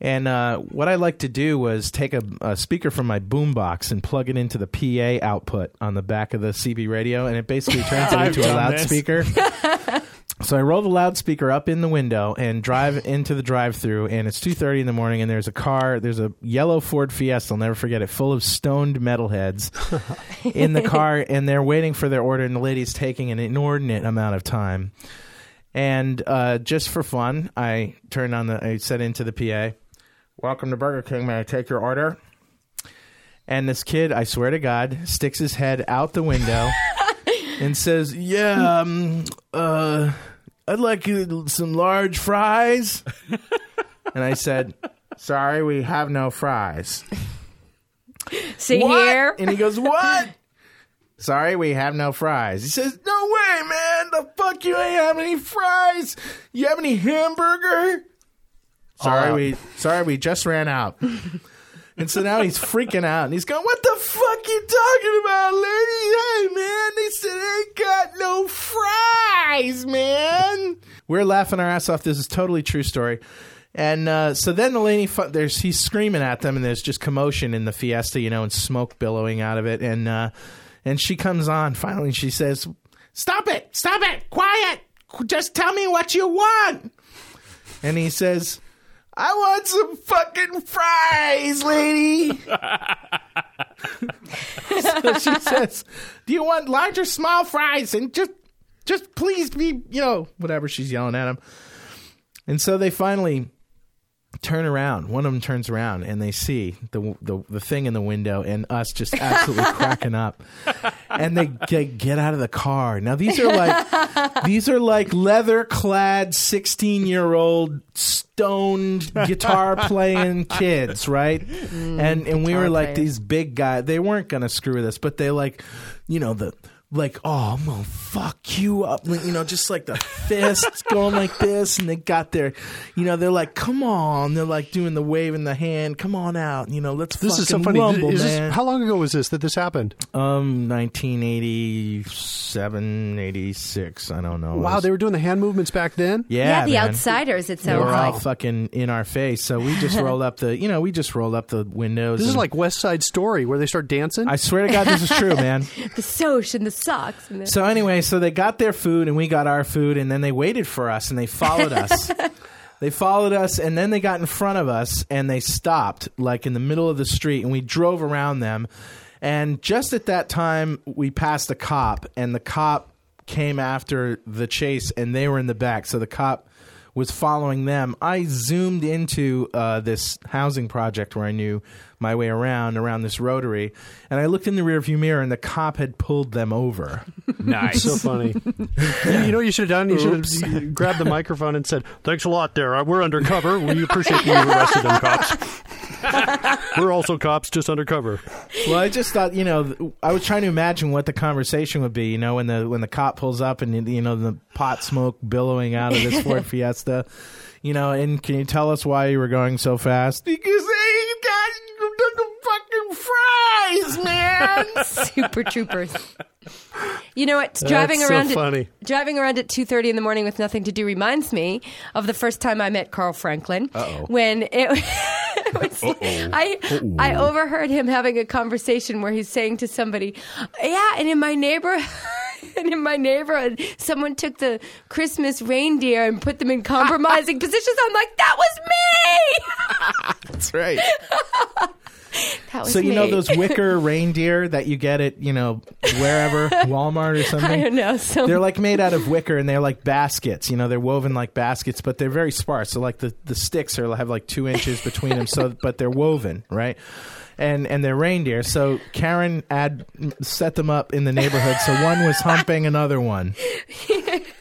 and uh, what I like to do was take a, a speaker from my boombox and plug it into the PA output on the back of the CB radio, and it basically turns it into a loudspeaker. So I roll the loudspeaker up in the window and drive into the drive-through, and it's two thirty in the morning, and there's a car, there's a yellow Ford Fiesta, I'll never forget it, full of stoned metalheads in the car, and they're waiting for their order, and the lady's taking an inordinate amount of time. And uh, just for fun, I turned on the, I said into the PA, "Welcome to Burger King. May I take your order?" And this kid, I swear to God, sticks his head out the window and says, "Yeah, um, uh, I'd like you some large fries." and I said, "Sorry, we have no fries." See What? here. And he goes, "What?" Sorry, we have no fries. He says, "No way, man! The fuck you ain't have any fries? You have any hamburger?" Sorry, out. we sorry we just ran out. And so now he's freaking out and he's going, "What the fuck you talking about, lady? Hey, man, they said they ain't got no fries, man." We're laughing our ass off. This is totally true story. And uh, so then the lady, fu- there's he's screaming at them, and there's just commotion in the Fiesta, you know, and smoke billowing out of it. And uh, and she comes on finally. and She says, "Stop it! Stop it! Quiet! Just tell me what you want." And he says, "I want some fucking fries, lady." so she says, "Do you want large or small fries?" And just, just please be, you know, whatever she's yelling at him. And so they finally turn around. One of them turns around and they see the the, the thing in the window and us just absolutely cracking up. And they get, get out of the car. Now these are like these are like leather clad 16 year old stoned guitar playing kids, right? Mm, and and we were like players. these big guys. They weren't gonna screw with us, but they like, you know the. Like oh I'm gonna fuck you up you know just like the fists going like this and they got their you know they're like come on they're like doing the wave in the hand come on out you know let's This is so funny. rumble, Is this- man. how long ago was this that this happened? um 1987 86 I don't know Wow, was- they were doing the hand movements back then. yeah Yeah, the man. outsiders. It they sounds were all fucking in our face so we just rolled up the you know we just rolled up the windows This is like West Side Story where they start dancing. I swear to God this is true man the soch and the socks. And the- So anyway, so they got their food and we got our food, and then they waited for us and they followed us. they followed us, and then they got in front of us and they stopped, like in the middle of the street, and we drove around them. And just at that time, we passed a cop, and the cop came after the chase, and they were in the back. So the cop was following them. I zoomed into uh, this housing project where I knew my way around around this rotary, and I looked in the rearview mirror, and the cop had pulled them over. Nice. So funny. you know what you should have done? You should have grabbed the microphone and said, "Thanks a lot, there. Uh, We're undercover. We appreciate you arrested them cops. We're also cops, just undercover." Well, I just thought, you know, I was trying to imagine what the conversation would be. You know, when the when the cop pulls up and you know the pot smoke billowing out of this Ford Fiesta. You know, and can you tell us why you were going so fast? Because they got the fucking fries, man. Super troopers. You know what? Driving That's so around funny. At, driving around at two thirty in the morning with nothing to do reminds me of the first time I met Carl Franklin. Uh-oh. When it, it was, I I overheard him having a conversation where he's saying to somebody, "Yeah, and in my neighbor." And in my neighborhood, someone took the Christmas reindeer and put them in compromising positions. I'm like, that was me. That's right. That was So you me. know those wicker reindeer that you get at you know wherever Walmart or something. I don't know. So They're like made out of wicker and they're like baskets. You know, they're woven like baskets, but they're very sparse. So like the, the sticks are have like two inches between them. So but they're woven, right? And and they're reindeer. So Karen ad set them up in the neighborhood. So one was humping another one.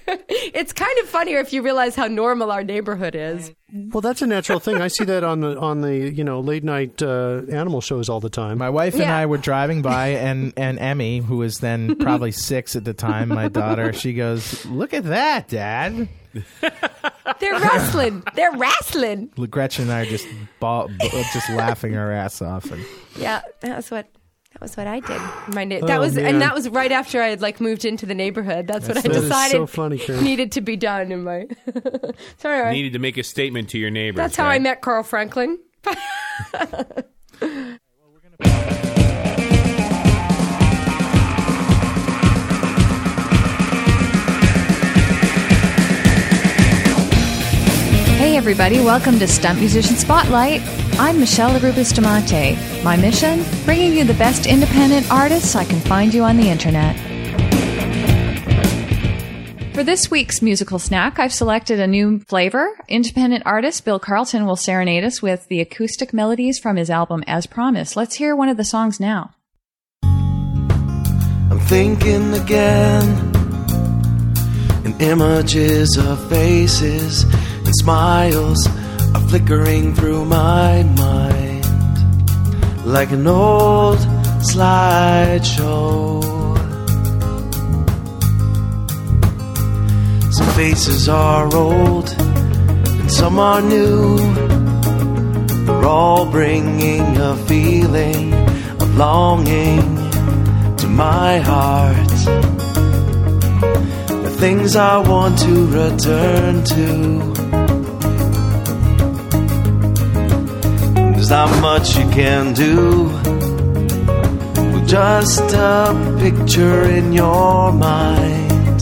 it's kind of funnier if you realize how normal our neighborhood is. Well, that's a natural thing. I see that on the on the you know late night uh, animal shows all the time. My wife and Yeah. I were driving by, and and Emmy, who was then probably six at the time, my daughter, she goes, "Look at that, Dad." They're wrestling. They're wrestling. Gretchen and I are just ball, just laughing our ass off. And Yeah, that was what that was what I did. My na- that Oh, was man. and that was right after I had like moved into the neighborhood. That's, what I That is decided so funny, Karen. needed to be done in my. Sorry, Needed to make a statement to your neighbors. that's how I met Carl Franklin. Hey everybody, welcome to Stunt Musician Spotlight. I'm Michelle Leroux Bustamante. My mission? Bringing you the best independent artists I can find you on the internet. For this week's musical snack, I've selected a new flavor. Independent artist Bill Carlton will serenade us with the acoustic melodies from his album As Promised. Let's hear one of the songs now. I'm thinking again in images of faces and smiles are flickering through my mind like an old slideshow. Some faces are old and some are new. They're all bringing a feeling of longing to my heart. The things I want to return to. There's not much you can do with just a picture in your mind.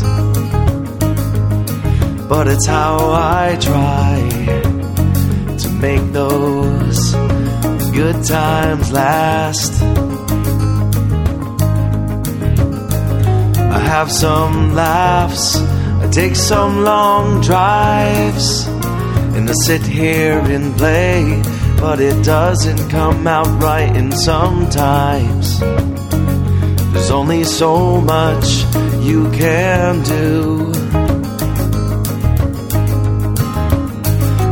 But it's how I try to make those good times last. I have some laughs, I take some long drives, and I sit here and play, but it doesn't come out right, and sometimes there's only so much you can do.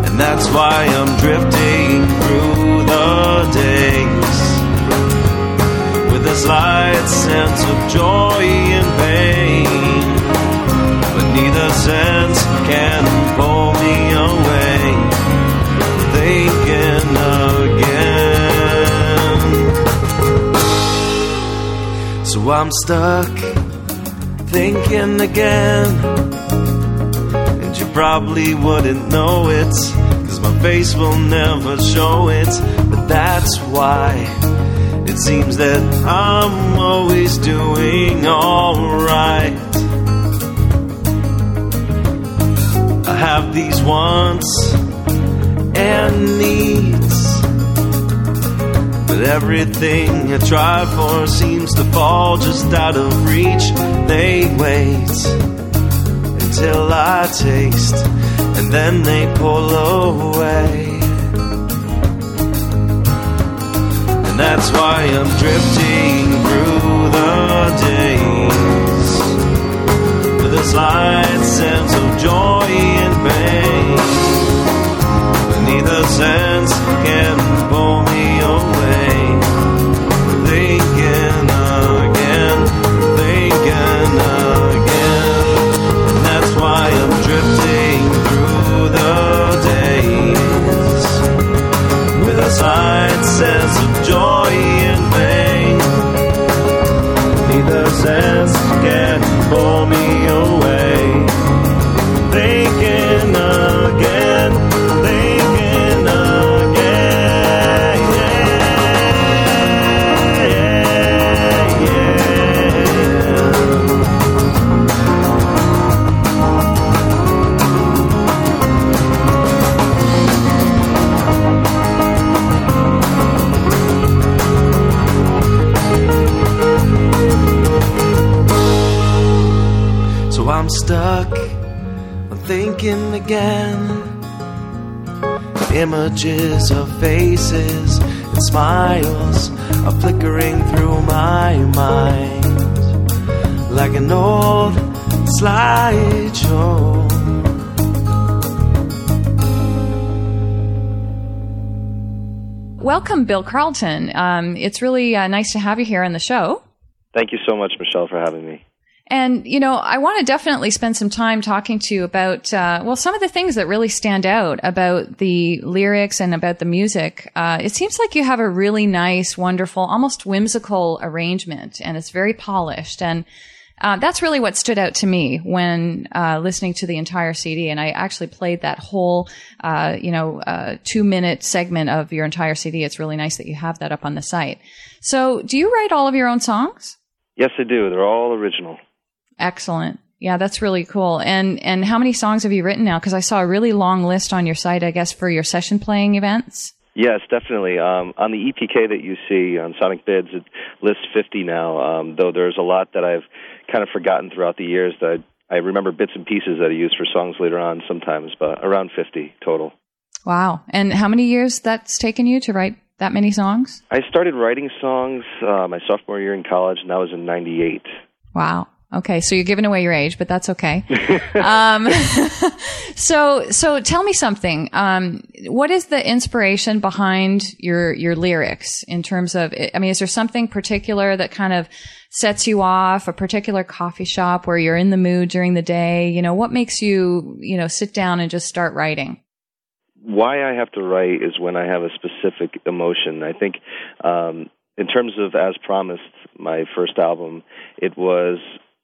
And that's why I'm drifting through the days with a slight sense of joy and pain. But neither sense can I'm stuck thinking again. And you probably wouldn't know it, cause my face will never show it. But that's why it seems that I'm always doing alright. I have these wants and needs. But everything I try for seems to fall just out of reach. They wait until I taste, and then they pull away. And that's why I'm drifting through the days with a slight sense of joy and pain. But neither sense can on thinking again. Images of faces and smiles are flickering through my mind like an old slideshow. Welcome, Bill Carlton. Um, it's really uh, nice to have you here on the show. Thank you so much, Michelle, for having me. And, you know, I want to definitely spend some time talking to you about, uh, well, some of the things that really stand out about the lyrics and about the music. Uh, it seems like you have a really nice, wonderful, almost whimsical arrangement, and it's very polished. And uh, that's really what stood out to me when uh, listening to the entire CD. And I actually played that whole, uh, you know, uh, two minute segment of your entire CD. It's really nice that you have that up on the site. So, do you write all of your own songs? Yes, I do. They're all original. Excellent. Yeah, that's really cool. And and how many songs have you written now? Because I saw a really long list on your site, I guess, for your session playing events. Yes, definitely. Um, on the EPK that you see on Sonicbids, it lists 50 now, um, though there's a lot that I've kind of forgotten throughout the years that I remember bits and pieces that I use for songs later on sometimes, but around 50 total. Wow. And how many years that's taken you to write that many songs? I started writing songs uh, my sophomore year in college, and that was in 98. Wow. Okay, so you're giving away your age, but that's okay. um, so, so tell me something. Um, what is the inspiration behind your your lyrics in terms of? I mean, is there something particular that kind of sets you off? A particular coffee shop where you're in the mood during the day? You know, what makes you you know sit down and just start writing? Why I have to write is when I have a specific emotion. I think, um, in terms of As Promised, my first album, it was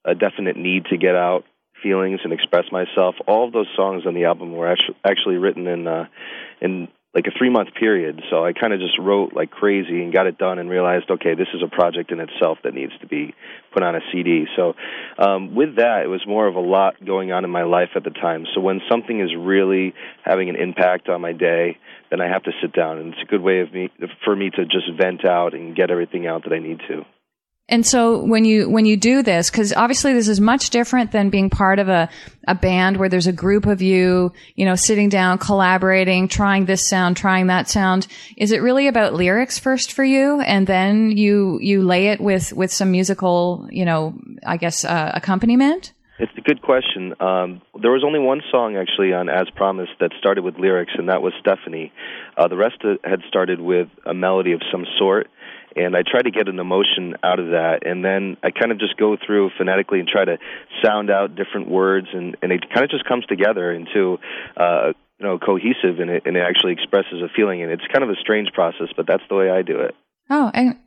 a definite need to get out feelings and express myself. All of those songs on the album were actually, actually written in uh, in like a three month period. So I kind of just wrote like crazy and got it done and realized, okay, this is a project in itself that needs to be put on a CD. So um, with that, it was more of a lot going on in my life at the time. So when something is really having an impact on my day, then I have to sit down, and it's a good way of me for me to just vent out and get everything out that I need to. And so when you when you do this, because obviously this is much different than being part of a a band where there's a group of you, you know, sitting down, collaborating, trying this sound, trying that sound. Is it really about lyrics first for you, and then you you lay it with with some musical, you know, I guess uh, accompaniment? It's a good question. Um, there was only one song actually on As Promised that started with lyrics, and that was Stephanie. Uh, the rest of, had started with a melody of some sort, and I try to get an emotion out of that, and then I kind of just go through phonetically and try to sound out different words, and, and it kind of just comes together into uh, you know cohesive, and it, and it actually expresses a feeling, and it's kind of a strange process, but that's the way I do it. Oh, and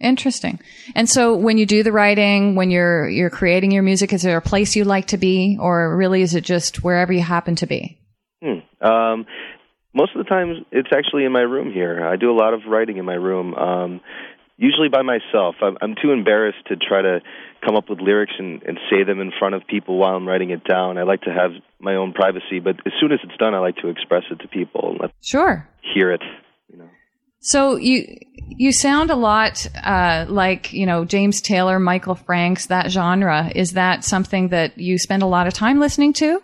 interesting. And so when you do the writing, when you're you're creating your music, is there a place you like to be, or really is it just wherever you happen to be? Hmm. Um, most of the time, it's actually in my room here. I do a lot of writing in my room, um, usually by myself. I'm, I'm too embarrassed to try to come up with lyrics and, and say them in front of people while I'm writing it down. I like to have my own privacy, but as soon as it's done, I like to express it to people and let Sure. hear it. You know. So you you sound a lot uh, like you know James Taylor, Michael Franks, that genre. Is that something that you spend a lot of time listening to?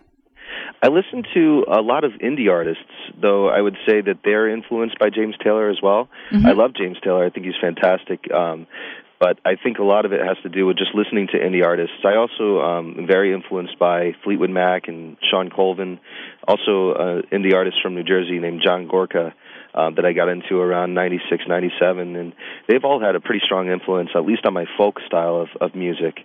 I listen to a lot of indie artists, though I would say that they're influenced by James Taylor as well. I love James Taylor. I think he's fantastic. Um, but I think a lot of it has to do with just listening to indie artists. I also um, am very influenced by Fleetwood Mac and Shawn Colvin, also uh, indie artist from New Jersey named John Gorka. Uh, that I got into around '96, '97, and they've all had a pretty strong influence, at least on my folk style of, of music.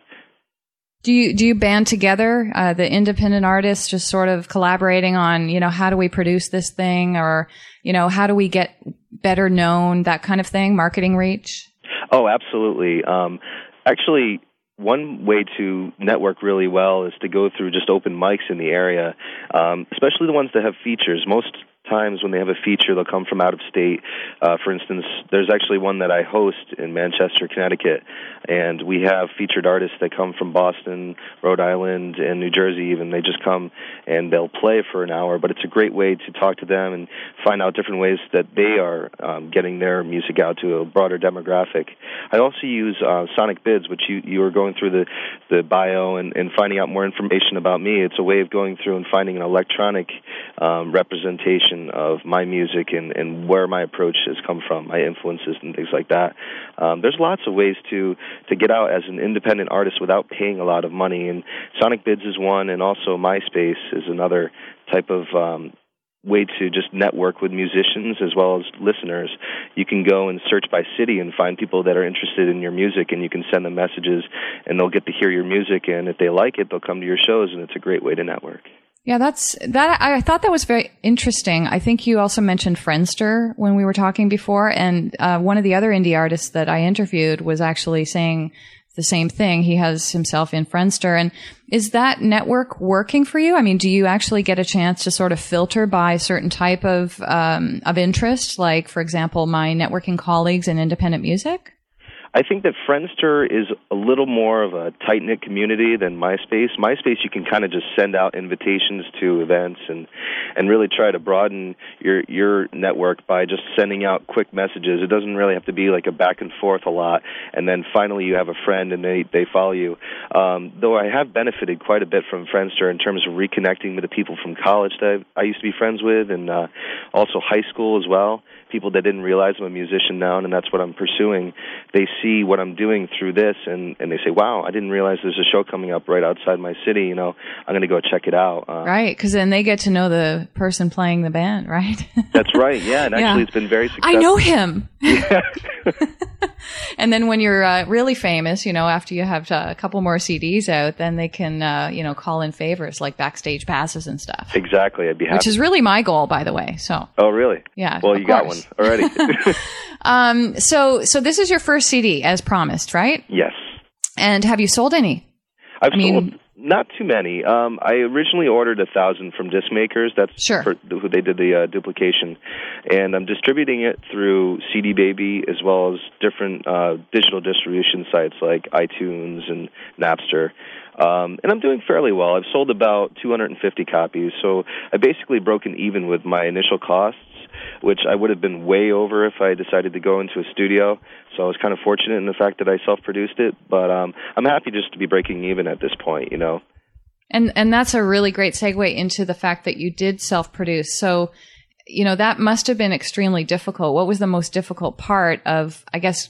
Do you do you band together uh, the independent artists, just sort of collaborating on you know how do we produce this thing, or you know how do we get better known, that kind of thing, marketing reach? Oh, absolutely. Um, actually, one way to network really well is to go through just open mics in the area, um, especially the ones that have features. Most times when they have a feature, they'll come from out of state. Uh, for instance, there's actually one that I host in Manchester, Connecticut, and we have featured artists that come from Boston, Rhode Island, and New Jersey. Even they just come and they'll play for an hour. But it's a great way to talk to them and find out different ways that they are um, getting their music out to a broader demographic. I also use uh, Sonicbids, which you you were going through the the bio and, and finding out more information about me. It's a way of going through and finding an electronic um, representation of my music and, and where my approach has come from, my influences and things like that. Um, there's lots of ways to to get out as an independent artist without paying a lot of money, and Sonicbids is one, and also MySpace is another type of um, way to just network with musicians as well as listeners. You can go and search by city and find people that are interested in your music, and you can send them messages, and they'll get to hear your music. And if they like it, they'll come to your shows, and it's a great way to network. Yeah, that's that. I thought that was very interesting. I think you also mentioned Friendster when we were talking before, and uh, one of the other indie artists that I interviewed was actually saying the same thing. He has himself in Friendster, and is that network working for you? I mean, do you actually get a chance to sort of filter by certain type of um, of interest, like, for example, my networking colleagues in independent music? I think that Friendster is a little more of a tight knit community than MySpace. MySpace, you can kind of just send out invitations to events and and really try to broaden your your network by just sending out quick messages. It doesn't really have to be like a back and forth a lot, and then finally you have a friend and they they follow you. Um, though I have benefited quite a bit from Friendster in terms of reconnecting with the people from college that I I used to be friends with, and uh, also high school as well people that didn't realize I'm a musician now and that's what I'm pursuing, they see what I'm doing through this and and they say, "Wow, I didn't realize there's a show coming up right outside my city. You know, I'm going to go check it out." Uh, Right, because then they get to know the person playing the band, right? That's right. Yeah, and Yeah. actually, it's been very successful. I know him. and then when you're uh, really famous, you know, after you have uh, a couple more CDs out, then they can, uh, you know, call in favors like backstage passes and stuff, Exactly. I'd be happy. which is really my goal, by the way. So, oh, really? Yeah, Well, you got one course. already. um, so, so this is your first CD, as promised, right? yes. And have you sold any? I've I mean- sold not too many. Um, I originally ordered a thousand from disc makers. That's Sure. for, who they did the uh, duplication, and I'm distributing it through CD Baby as well as different uh, digital distribution sites like iTunes and Napster. Um, and I'm doing fairly well. I've sold about 250 copies, so I basically broken even with my initial costs, which I would have been way over if I decided to go into a studio. So I was kind of fortunate in the fact that I self-produced it, but um, I'm happy just to be breaking even at this point. You know. And and that's a really great segue into the fact that you did self-produce. So, you know, that must have been extremely difficult. What was the most difficult part of, I guess,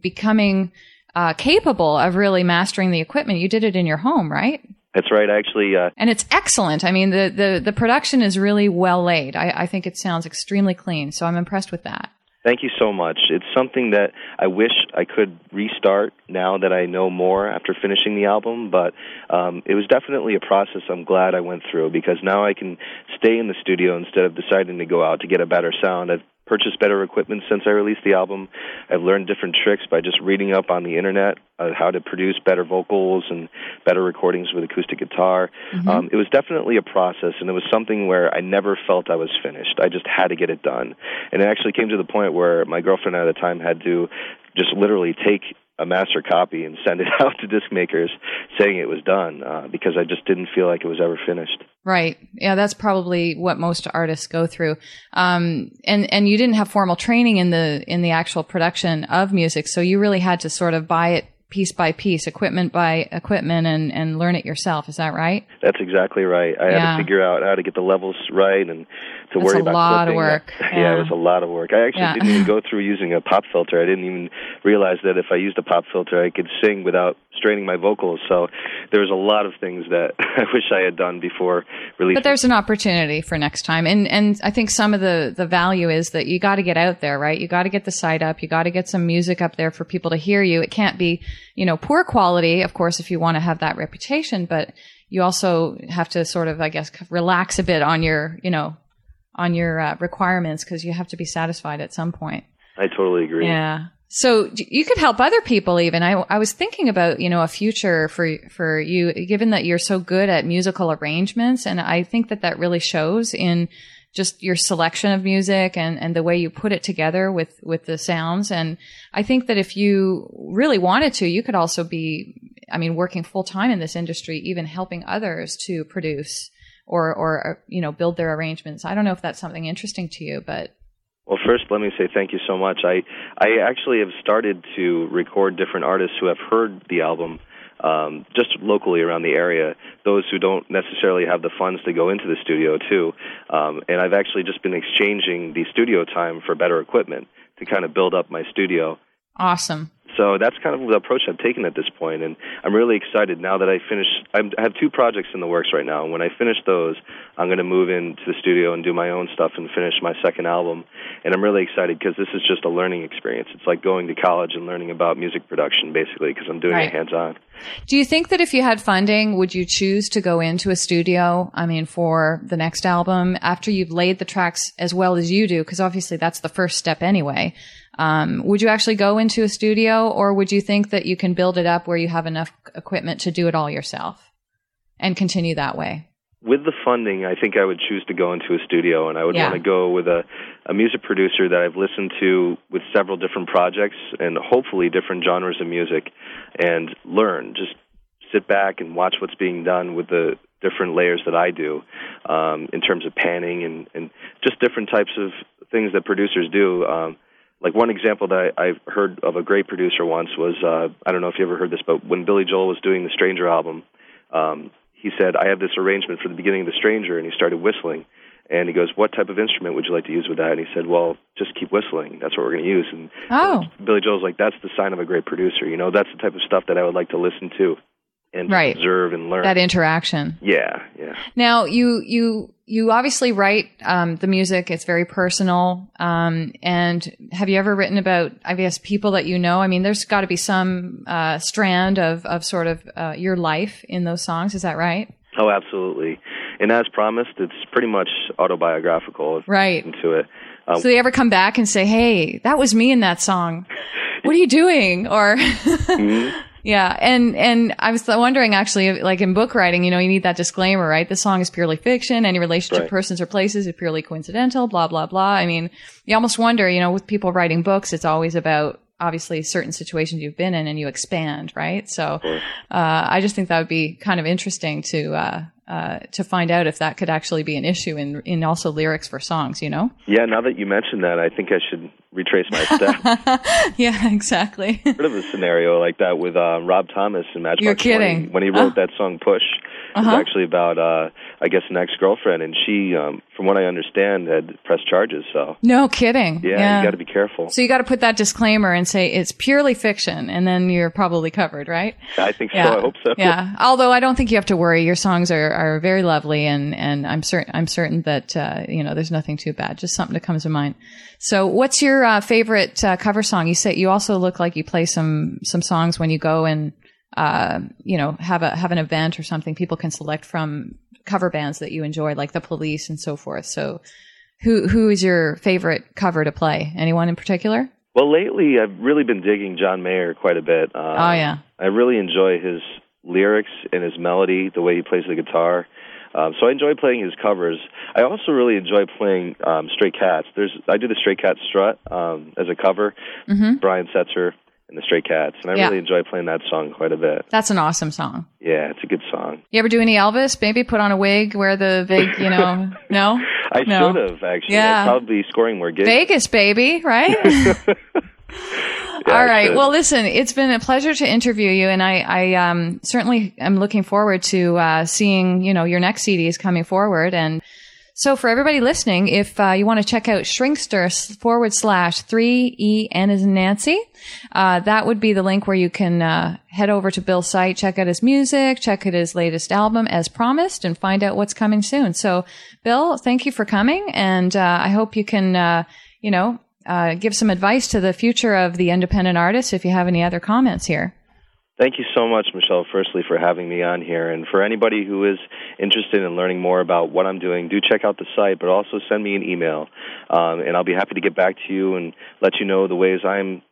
becoming uh, capable of really mastering the equipment? You did it in your home, right? That's right. I actually, uh, And it's excellent. I mean, the the, the production is really well laid. I, I think it sounds extremely clean. So I'm impressed with that. thank you so much. It's something that I wish I could restart now that I know more after finishing the album, but um, it was definitely a process I'm glad I went through because now I can stay in the studio instead of deciding to go out to get a better sound. I've purchased better equipment since I released the album. I've learned different tricks by just reading up on the internet uh, how to produce better vocals and better recordings with acoustic guitar. Um, it was definitely a process, and it was something where I never felt I was finished. I just had to get it done, and it actually came to the point where my girlfriend at the time had to just literally take a master copy and send it out to disc makers saying it was done uh, because I just didn't feel like it was ever finished. Right. Yeah, that's probably what most artists go through. Um, and and you didn't have formal training in the in the actual production of music, so you really had to sort of buy it piece by piece, equipment by equipment, and and learn it yourself. Is that right? That's exactly right. I had to figure out how to get the levels right and to That's worry a lot of work. Yeah. Yeah. it was a lot of work. I actually Yeah. didn't even go through using a pop filter. I didn't even realize that if I used a pop filter, I could sing without straining my vocals. So there was a lot of things that I wish I had done before releasing. But there's an opportunity for next time, and and I think some of the the value is that you got to get out there, right? You got to get the site up, you got to get some music up there for people to hear you. It can't be, you know, poor quality, of course, if you want to have that reputation, but you also have to sort of, I guess, relax a bit on your, you know, on your uh, requirements because you have to be satisfied at some point. I totally agree. Yeah. So you could help other people even. I, I was thinking about, you know, a future for, for you, given that you're so good at musical arrangements. And I think that that really shows in just your selection of music and, and the way you put it together with, with the sounds. And I think that if you really wanted to, you could also be, I mean, working full time in this industry, even helping others to produce or, or, uh, you know, build their arrangements. I don't know if that's something interesting to you, but Well, first, let me say thank you so much. I I actually have started to record different artists who have heard the album um, just locally around the area. Those who don't necessarily have the funds to go into the studio too, um, and I've actually just been exchanging the studio time for better equipment to kind of build up my studio. awesome. So that's kind of the approach I've taken at this point, and I'm really excited now that I finish. I'm, I have two projects in the works right now, and when I finish those, I'm going to move into the studio and do my own stuff and finish my second album. And I'm really excited because this is just a learning experience. It's like going to college and learning about music production, basically, because I'm doing Right. it hands-on. Do you think that if you had funding, would you choose to go into a studio? I mean, for the next album after you've laid the tracks as well as you do, because obviously that's the first step anyway. Um, would you actually go into a studio or would you think that you can build it up where you have enough equipment to do it all yourself and continue that way? with the funding, I think I would choose to go into a studio, and I would Yeah. want to go with a, a music producer that I've listened to with several different projects and hopefully different genres of music, and learn. Just sit back and watch what's being done with the different layers that I do, um, in terms of panning and and just different types of things that producers do. Um, like one example that I, I've heard of a great producer once was uh, I don't know if you ever heard this, but when Billy Joel was doing the Stranger album, um, he said, "I have this arrangement for the beginning of the Stranger," and he started whistling. And he goes, "What type of instrument would you like to use with that?" And he said, "Well, just keep whistling. That's what we're going to use." And Oh, Billy Joel's like, "That's the sign of a great producer. You know, that's the type of stuff that I would like to listen to and Right. observe and learn." that interaction. yeah, yeah. Now you you you obviously write um, the music. It's very personal. Um, and have you ever written about I guess people that you know? I mean, there's got to be some uh, strand of of sort of uh, your life in those songs. Is that right? Oh, absolutely. And as promised, it's pretty much autobiographical. Right. into it. Um, So they ever come back and say, "Hey, that was me in that song. What are you doing?" Or Mm-hmm. Yeah, and and I was wondering actually, like in book writing, you know, you need that disclaimer, right? The song is purely fiction. Any relationship Right. persons or places is purely coincidental. Blah blah blah. I mean, you almost wonder, you know, with people writing books, it's always about obviously certain situations you've been in, and you expand, right? So, uh, I just think that would be kind of interesting to uh, uh, to find out if that could actually be an issue in in also lyrics for songs. You know? yeah, now that you mentioned that, I think I should retrace my steps. yeah, exactly. heard of a scenario like that with uh, Rob Thomas and Matchbox You're kidding. 20 when he wrote Uh. that song "Push." Uh-huh. actually about, uh, I guess, an ex-girlfriend, and she, um, from what I understand, had pressed charges. So no kidding. yeah, you got to be careful. So you got to put that disclaimer and say it's purely fiction, and then you're probably covered, right? I think so. I hope so. Yeah. Although I don't think you have to worry. Your songs are, are very lovely, and, and I'm certain I'm certain that uh, you know there's nothing too bad. Just something that comes to mind. So, what's your uh, favorite uh, cover song? You say you also look like you play some some songs when you go and uh, you know have a have an event or something. People can select from cover bands that you enjoy, like the Police and so forth. So, who who is your favorite cover to play? Anyone in particular? Well, lately I've really been digging John Mayer quite a bit. Um, Oh, yeah. I really enjoy his lyrics and his melody, the way he plays the guitar. Um, so I enjoy playing his covers. I also really enjoy playing um, Stray Cats. There's I do the Stray Cat Strut um, as a cover. Mm-hmm. Brian Setzer and the Stray Cats, and I Yeah. really enjoy playing that song quite a bit. That's an awesome song. Yeah, it's a good song. You ever do any Elvis? Maybe put on a wig, wear the big, you know, no? I No. should have actually. Yeah. I'd probably be scoring more gigs. Vegas, baby, right? Yeah, All right. Well, listen, it's been a pleasure to interview you, and I, I um, certainly am looking forward to uh, seeing you know your next CDs coming forward. And so, for everybody listening, if uh, you want to check out Shrinkster forward slash three E N is Nancy, uh, that would be the link where you can uh, head over to Bill's site, check out his music, check out his latest album as promised, and find out what's coming soon. So, Bill, thank you for coming, and uh, I hope you can, uh, you know, uh, give some advice to the future of the independent artist if you have any other comments here. Thank you so much, Michelle, firstly, for having me on here. And for anybody who is interested in learning more about what I'm doing, do check out the site, but also send me an email. Um, and I'll be happy to get back to you and let you know the ways I'm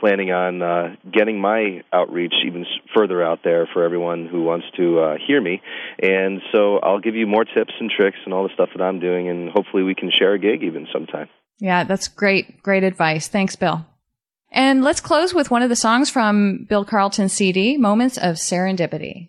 planning on uh, getting my outreach even further out there for everyone who wants to uh, hear me. And so I'll give you more tips and tricks and all the stuff that I'm doing, and hopefully we can share a gig even sometime. Yeah, that's great, great advice. Thanks, Bill. And let's close with one of the songs from Bill Carlton's CD, Moments of Serendipity.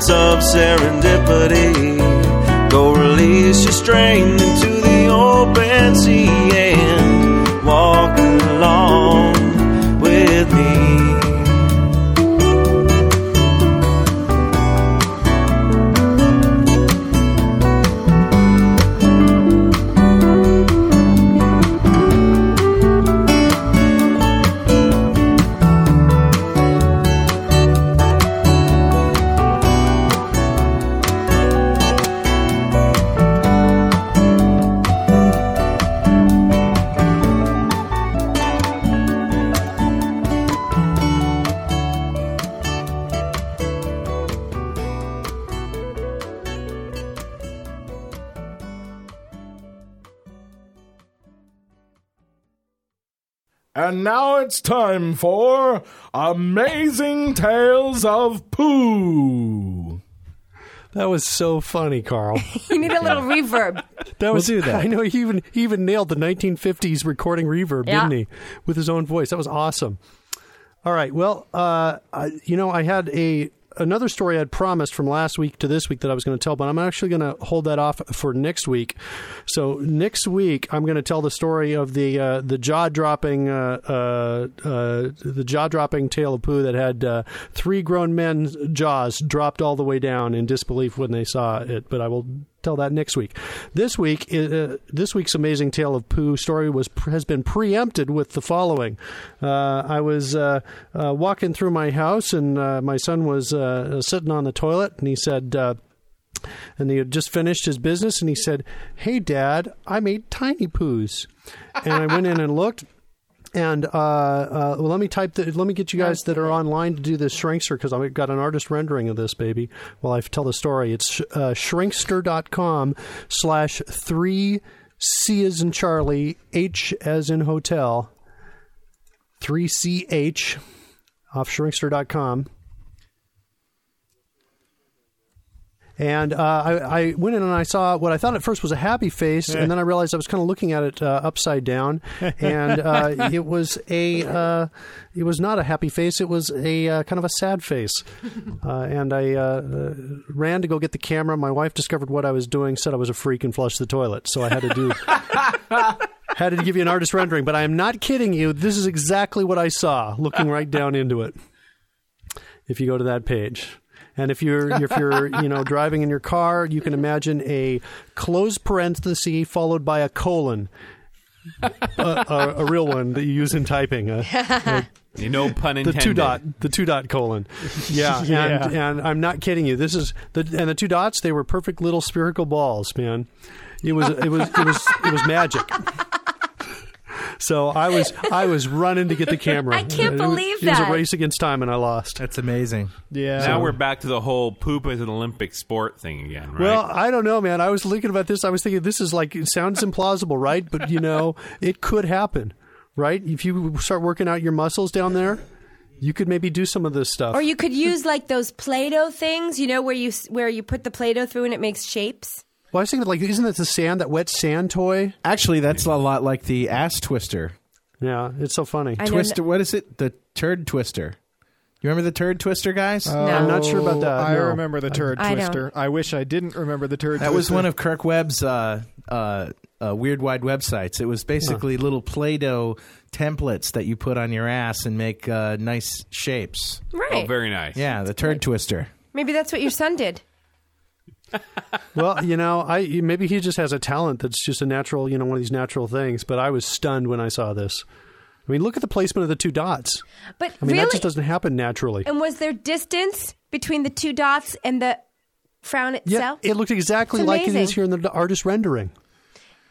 Moments of serendipity. Go release your strain into the open sea and walk along with me. It's time for Amazing Tales of Pooh. That was so funny, Carl. You need a little reverb. That was do that. I know he even he even nailed the 1950s recording reverb, Yeah. didn't he? With his own voice. That was awesome. All right. Well, uh, I, you know, I had a another story I'd promised from last week to this week that I was going to tell, but I'm actually going to hold that off for next week. So next week, I'm going to tell the story of the uh, the jaw dropping uh, uh, uh, the jaw dropping tale of poo that had uh, three grown men's jaws dropped all the way down in disbelief when they saw it. But I will tell that next week. This week, uh, this week's amazing tale of poo story was has been preempted with the following. Uh, I was uh, uh, walking through my house, and uh, my son was uh, sitting on the toilet, and he said. Uh, and he had just finished his business, and he said, "Hey, Dad, I made tiny poos." And I went in and looked, and uh, uh, well, let me type the, let me get you guys that are online to do this shrinkster because I've got an artist rendering of this baby while I tell the story. It's uh, shrinkster.com slash three C as in Charlie, H as in hotel, three C H off shrinkster.com. And uh, I, I went in and I saw what I thought at first was a happy face, and then I realized I was kind of looking at it uh, upside down, and uh, it was a uh, it was not a happy face; it was a uh, kind of a sad face. Uh, and I uh, uh, ran to go get the camera. My wife discovered what I was doing, said I was a freak, and flushed the toilet. So I had to do had to give you an artist rendering. But I am not kidding you. This is exactly what I saw, looking right down into it. If you go to that page. And if you're if you're you know driving in your car, you can imagine a closed parenthesis followed by a colon, a, a, a real one that you use in typing. Uh, No pun intended. the two dot the two dot colon. Yeah, Yeah. And, and I'm not kidding you. This is the and the two dots. They were perfect little spherical balls, man. It was it was it was it was magic. So I was I was running to get the camera. I can't It was- believe It was that. a race against time, and I lost. That's amazing. Yeah. Now we're back to the whole poop as an Olympic sport thing again, right? Well, I don't know, man. I was thinking about this. I was thinking this is like it sounds implausible, right? But you know, it could happen, right? If you start working out your muscles down there, you could maybe do some of this stuff. Or you could use like those Play-Doh things, you know, where you where you put the Play-Doh through and it makes shapes. Well, I was thinking like, isn't that the sand, that wet sand toy? Actually, that's a lot like the ass twister. Yeah, it's so funny. I know Twister, what is it? The turd twister. You remember the turd twister, guys? I'm not sure about that, I no. remember the turd I don't. twister. I wish I didn't remember the turd twister. That was one of Kirk Webb's uh, uh, uh, weird wide websites. It was basically little Play-Doh templates that you put on your ass and make uh, nice shapes. Right. oh, very nice. Yeah, the turd twister. Maybe that's what your son did. well, you know, I maybe he just has a talent that's just a natural, you know, one of these natural things. But I was stunned when I saw this. I mean, look at the placement of the two dots. But I mean, really, that just doesn't happen naturally. and was there distance between the two dots and the frown itself? Yeah, it looked exactly like it is here in the artist rendering.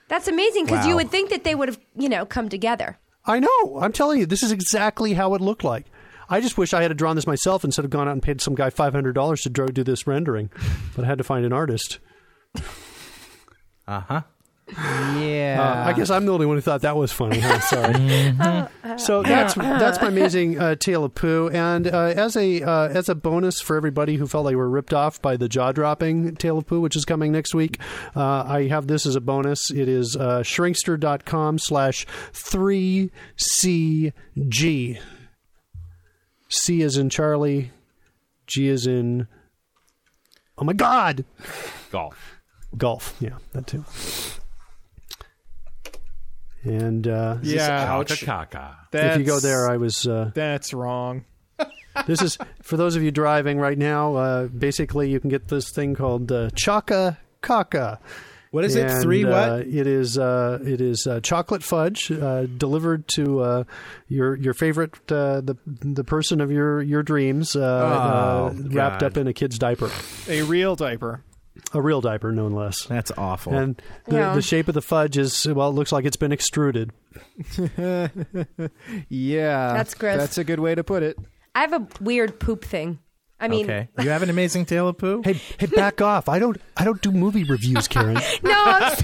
That's amazing because Wow. you would think that they would have, you know, come together. I know. I'm telling you, this is exactly how it looked like. I just wish I had drawn this myself instead of gone out and paid some guy five hundred dollars to draw, do this rendering. But I had to find an artist. Uh huh. yeah. Uh, I guess I'm the only one who thought that was funny. Huh? Sorry. so that's that's my amazing uh, tale of poo. And uh, as a uh, as a bonus for everybody who felt they were ripped off by the jaw dropping tale of poo, which is coming next week, uh, I have this as a bonus. It is uh, shrinkster.com slash three C G. C is in Charlie, G is in. Oh my God! Golf. Golf. Yeah, that too. And uh, yeah. Kaka. if you go there, I was. Uh, That's wrong. this is for those of you driving right now. Uh, basically, you can get this thing called uh, Chaka Kaka. What is it? And, Three what? Uh, it is uh, it is uh, chocolate fudge uh, delivered to uh, your your favorite uh, the the person of your your dreams uh, uh, wrapped up in a kid's diaper, A real diaper. a real diaper, no less. That's awful. And the, Yeah. the shape of the fudge is well, it looks like it's been extruded. Yeah. That's gross. That's a good way to put it. I have a weird poop thing. I mean, okay. You have an amazing tale of poo? Hey, hey, back off! I don't I don't do movie reviews, Karen. no, I'm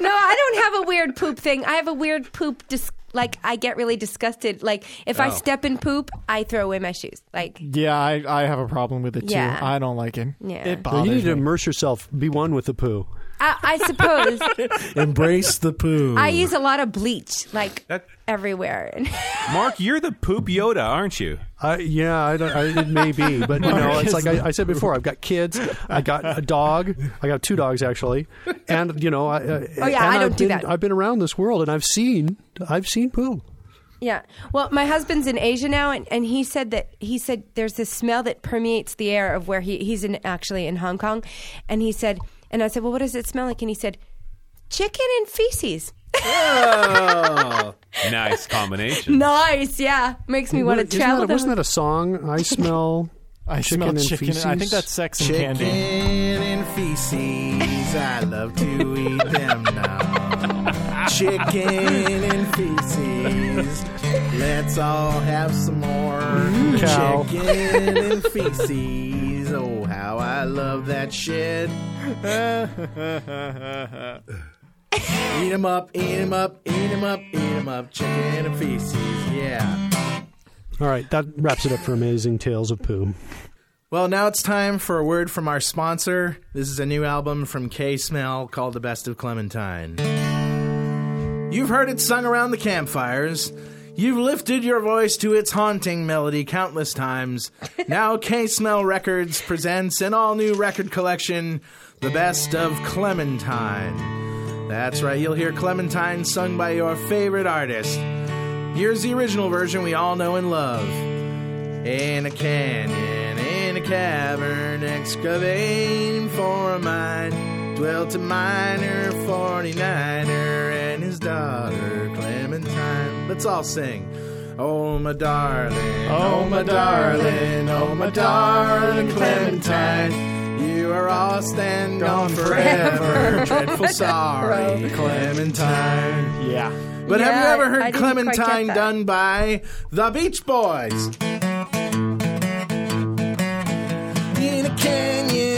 no, I don't have a weird poop thing. I have a weird poop dis- like I get really disgusted. Like if I Oh. step in poop, I throw away my shoes. Like Yeah, I, I have a problem with it too. Yeah. I don't like it. Yeah. It bothers you bothers need to immerse yourself, be one with the poo. I, I suppose Embrace the poo. I use a lot of bleach, like That- everywhere. Mark, you're the poop Yoda, aren't you? I, yeah, I don't, I, it may be, but you know, it's like I, I said before. I've got kids. I got a dog. I got two dogs actually, and you know, I, uh, Oh, yeah, and I don't I've do been, that. I've been around this world, and I've seen, I've seen poo. Yeah. Well, my husband's in Asia now, and, and he said that he said there's this smell that permeates the air of where he he's in actually in Hong Kong, and he said, and I said, well, what does it smell like? And he said, chicken and feces. Nice combination. Nice. Yeah, makes me want to Isn't travel. that, wasn't that a song? I smell. I chicken smell and chicken. feces? I think that's sex and Chicken candy. Chicken and feces, I love to eat them now. Chicken and feces, let's all have some more. Mm-hmm. Cow. Chicken and feces, oh how I love that shit. eat 'em up, eat 'em up, eat 'em up, eat 'em up. Chicken and feces, yeah. All right, that wraps it up for Amazing Tales of Poo. Well, now it's time for a word from our sponsor. This is a new album from K Smell called The Best of Clementine. You've heard it sung around the campfires. You've lifted your voice to its haunting melody countless times. Now K Smell Records presents an all new record collection, The Best of Clementine. That's right, you'll hear Clementine sung by your favorite artist. Here's the original version we all know and love. In a canyon, in a cavern, excavating for a mine, dwelt a miner, 49er, and his daughter, Clementine. Let's all sing. Oh, my darling, oh, oh my darling, oh, my oh, darling Clementine. You are lost and gone forever. Dreadful sorry, Clementine. Yeah. But have you ever heard didn't quite get Clementine done by the Beach Boys? In a canyon,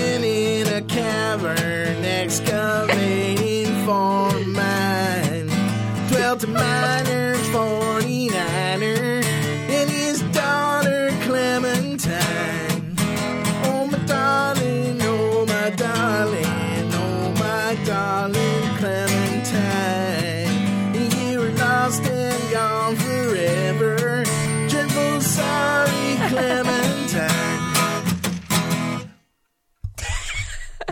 Clementine.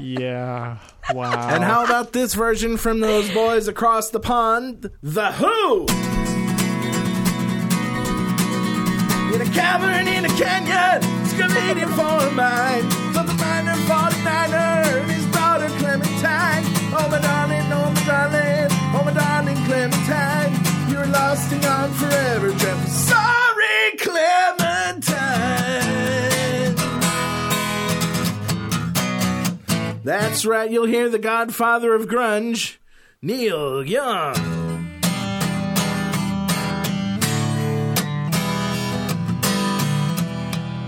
Yeah. Wow. And how about this version from those boys across the pond? The Who! In a cavern in a canyon, excavating for a mine. So the miner 49er and his daughter Clementine. Oh my darling, oh my darling, oh my darling Clementine. Lost and forever, dreadful. Sorry, Clementine. That's right, you'll hear the godfather of grunge, Neil Young.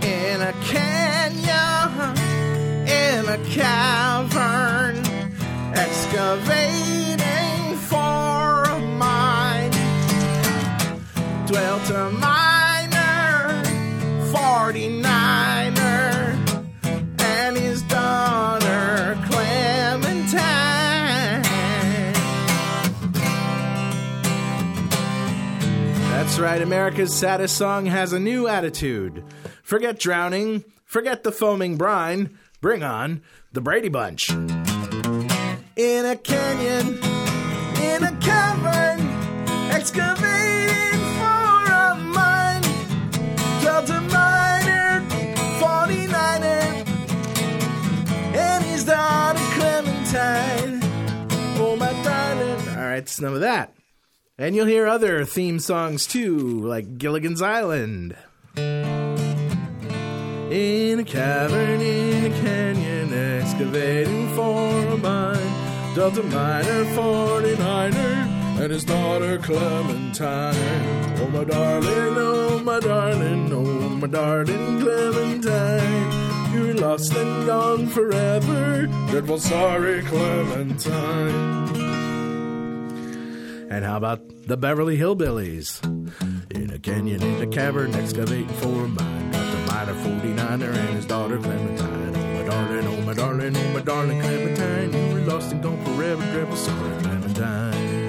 In a canyon, in a cavern, excavating dwelt a miner, 49er, and his daughter Clementine. That's right, America's saddest song has a new attitude. Forget drowning, forget the foaming brine, bring on the Brady Bunch. In a canyon, in a cavern, excavating it's none of that. And you'll hear other theme songs too, like Gilligan's Island. In a cavern, in a canyon, excavating for a mine, Delta Miner 49er and his daughter Clementine. Oh, my darling, oh, my darling, oh, my darling Clementine. You're lost and gone forever. Dreadful sorry, Clementine. And how about the Beverly Hillbillies? In a canyon, in a cavern, excavating for a mine. Got the miner 49er and his daughter Clementine. Oh, my darling, oh, my darling, oh, my darling Clementine. You were lost and gone forever, dreadful sorry, Clementine.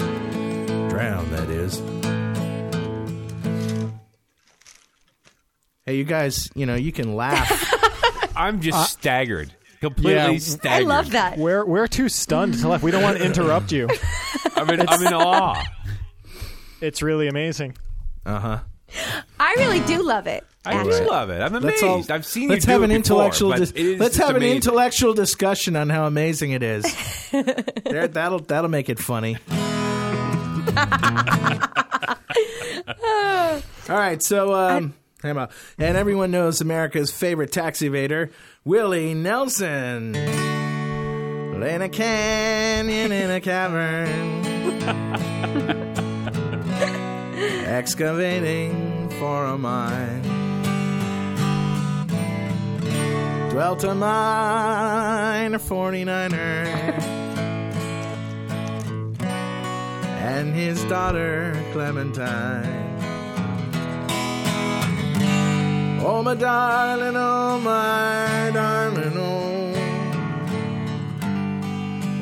Drowned, that is. Hey, you guys, you know, you can laugh. I'm just uh, staggered. Completely Yeah. I I staggered. love that. We're we're too stunned to laugh. We don't want to interrupt you. I'm in, I'm in awe. It's really amazing. Uh huh. I really do love it. I actually. do love it. I'm Let's amazed. all, I've seen let's you do have it an before, intellectual. but dis- it is let's just have an amazing. intellectual discussion on how amazing it is. there, that'll that'll make it funny. All right, so um, hang on. and everyone knows America's favorite tax evader, Willie Nelson. In a canyon, in a cavern, excavating for a mine. Dwelt a miner 49er and his daughter Clementine. Oh, my darling, oh, my darling, oh.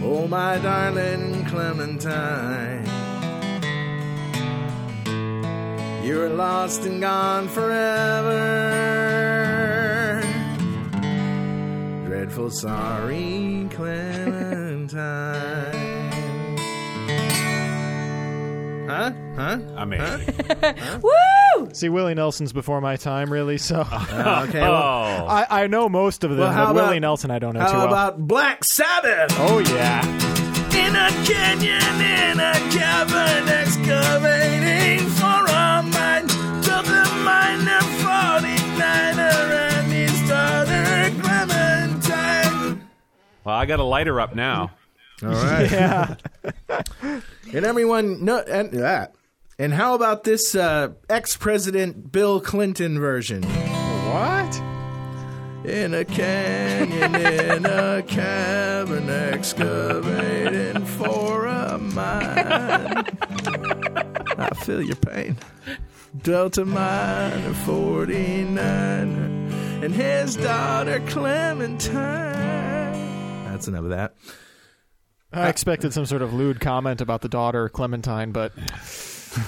Oh, my darling Clementine. You're lost and gone forever. Dreadful sorry, Clementine. Huh? Huh? Amazing. Woo! See, Willie Nelson's before my time, really. So Uh, okay. Well, Oh, I, I know most of them, Well, how but Willie about- Nelson I don't know too how well. about Black Sabbath? oh yeah, In a canyon, in a cavern, excavating for a mine. Till the miner 49er and his daughter Clementine. well, I got a lighter up now. All right. yeah. And everyone, no, and that. And how about this uh, ex-president Bill Clinton version? what? In a canyon, in a cavern, excavating for a mine. I feel your pain. Delta Miner 49 and his daughter Clementine. That's enough of that. I expected some sort of lewd comment about the daughter Clementine, but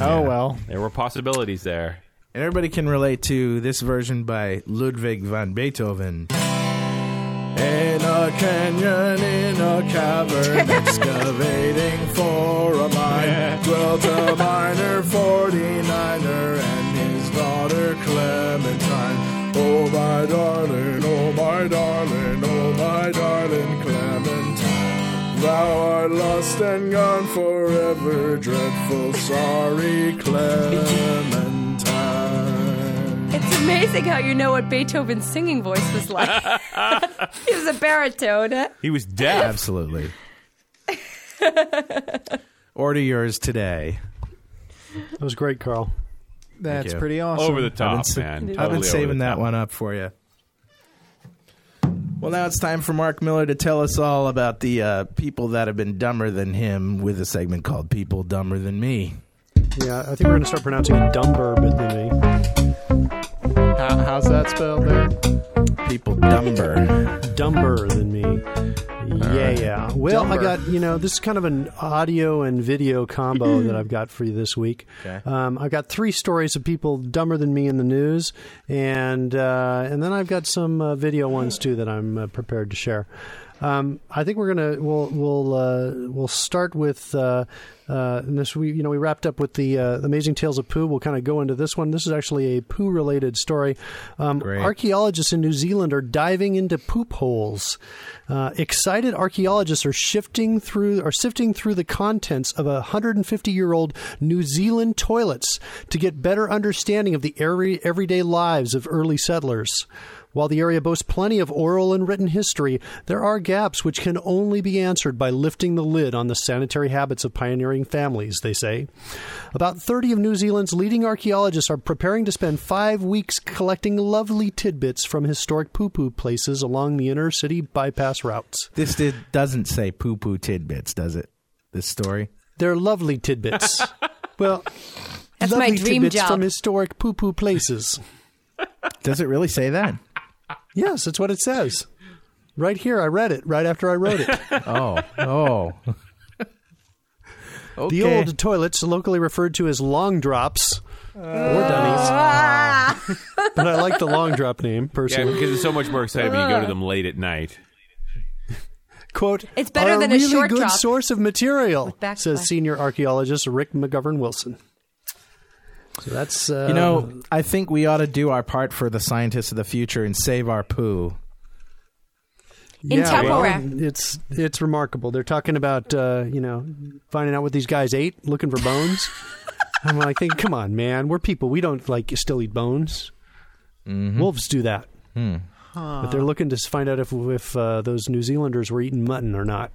oh well. There were possibilities there. And everybody can relate to this version by Ludwig van Beethoven. In a canyon, in a cavern, excavating for a mine, dwelt a miner 49er and his daughter Clementine. Oh, my darling, oh, my darling, oh, my darling Clementine. Thou art lost and gone forever, dreadful, sorry Clementine. It's amazing how you know what Beethoven's singing voice was like. he was a baritone. He was deaf. Absolutely. Order yours today. That was great, Carl. That's you. pretty awesome. Over the I've top, been, man. I've been Totally over saving that top. one up for you. Well, now it's time for Mark Miller to tell us all about the uh, people that have been dumber than him with a segment called People Dumber Than Me. Yeah, I think we're going to start pronouncing it dumber than me. How, how's that spelled there? People Dumber. Dumber than me. Yeah, yeah. Well, I got, you know, this is kind of an audio and video combo that I've got for you this week. Okay. Um, I've got three stories of people dumber than me in the news, and uh, and then I've got some uh, video ones too that I'm uh, prepared to share. Um, I think we're gonna we'll we'll uh, we'll start with uh, uh, this we you know we wrapped up with the uh, amazing tales of poo. We'll kind of go into this one. This is actually a poo related story. Um, archaeologists in New Zealand are diving into poop holes. Uh, excited archaeologists are shifting through are sifting through the contents of a 150 year old New Zealand toilets to get better understanding of the every, everyday lives of early settlers. While the area boasts plenty of oral and written history, there are gaps which can only be answered by lifting the lid on the sanitary habits of pioneering families, they say. About 30 of New Zealand's leading archaeologists are preparing to spend five weeks collecting lovely tidbits from historic poo poo places along the inner city bypass routes. This did, doesn't say poo poo tidbits, does it? This story? They're lovely tidbits. well, That's my dream tidbits job. from historic poo poo places. Does it really say that? Yes, that's what it says. Right here, I read it right after I wrote it. Oh, oh. The old toilets, locally referred to as long drops or dunnies, Ah! but I like the long drop name Yeah, personally. because it's so much more exciting when you go to them late at night. Quote, It's better are than a really short good drop source of material, says senior archaeologist Rick McGovern Wilson. So that's uh, You know, I think we ought to do our part for the scientists of the future and save our poo. In yeah, well, it's it's remarkable. They're talking about uh, you know finding out what these guys ate, looking for bones. I'm like, thinking, come on, man, we're people. We don't like still eat bones. Mm-hmm. Wolves do that, Hmm. but they're looking to find out if if uh, those New Zealanders were eating mutton or not.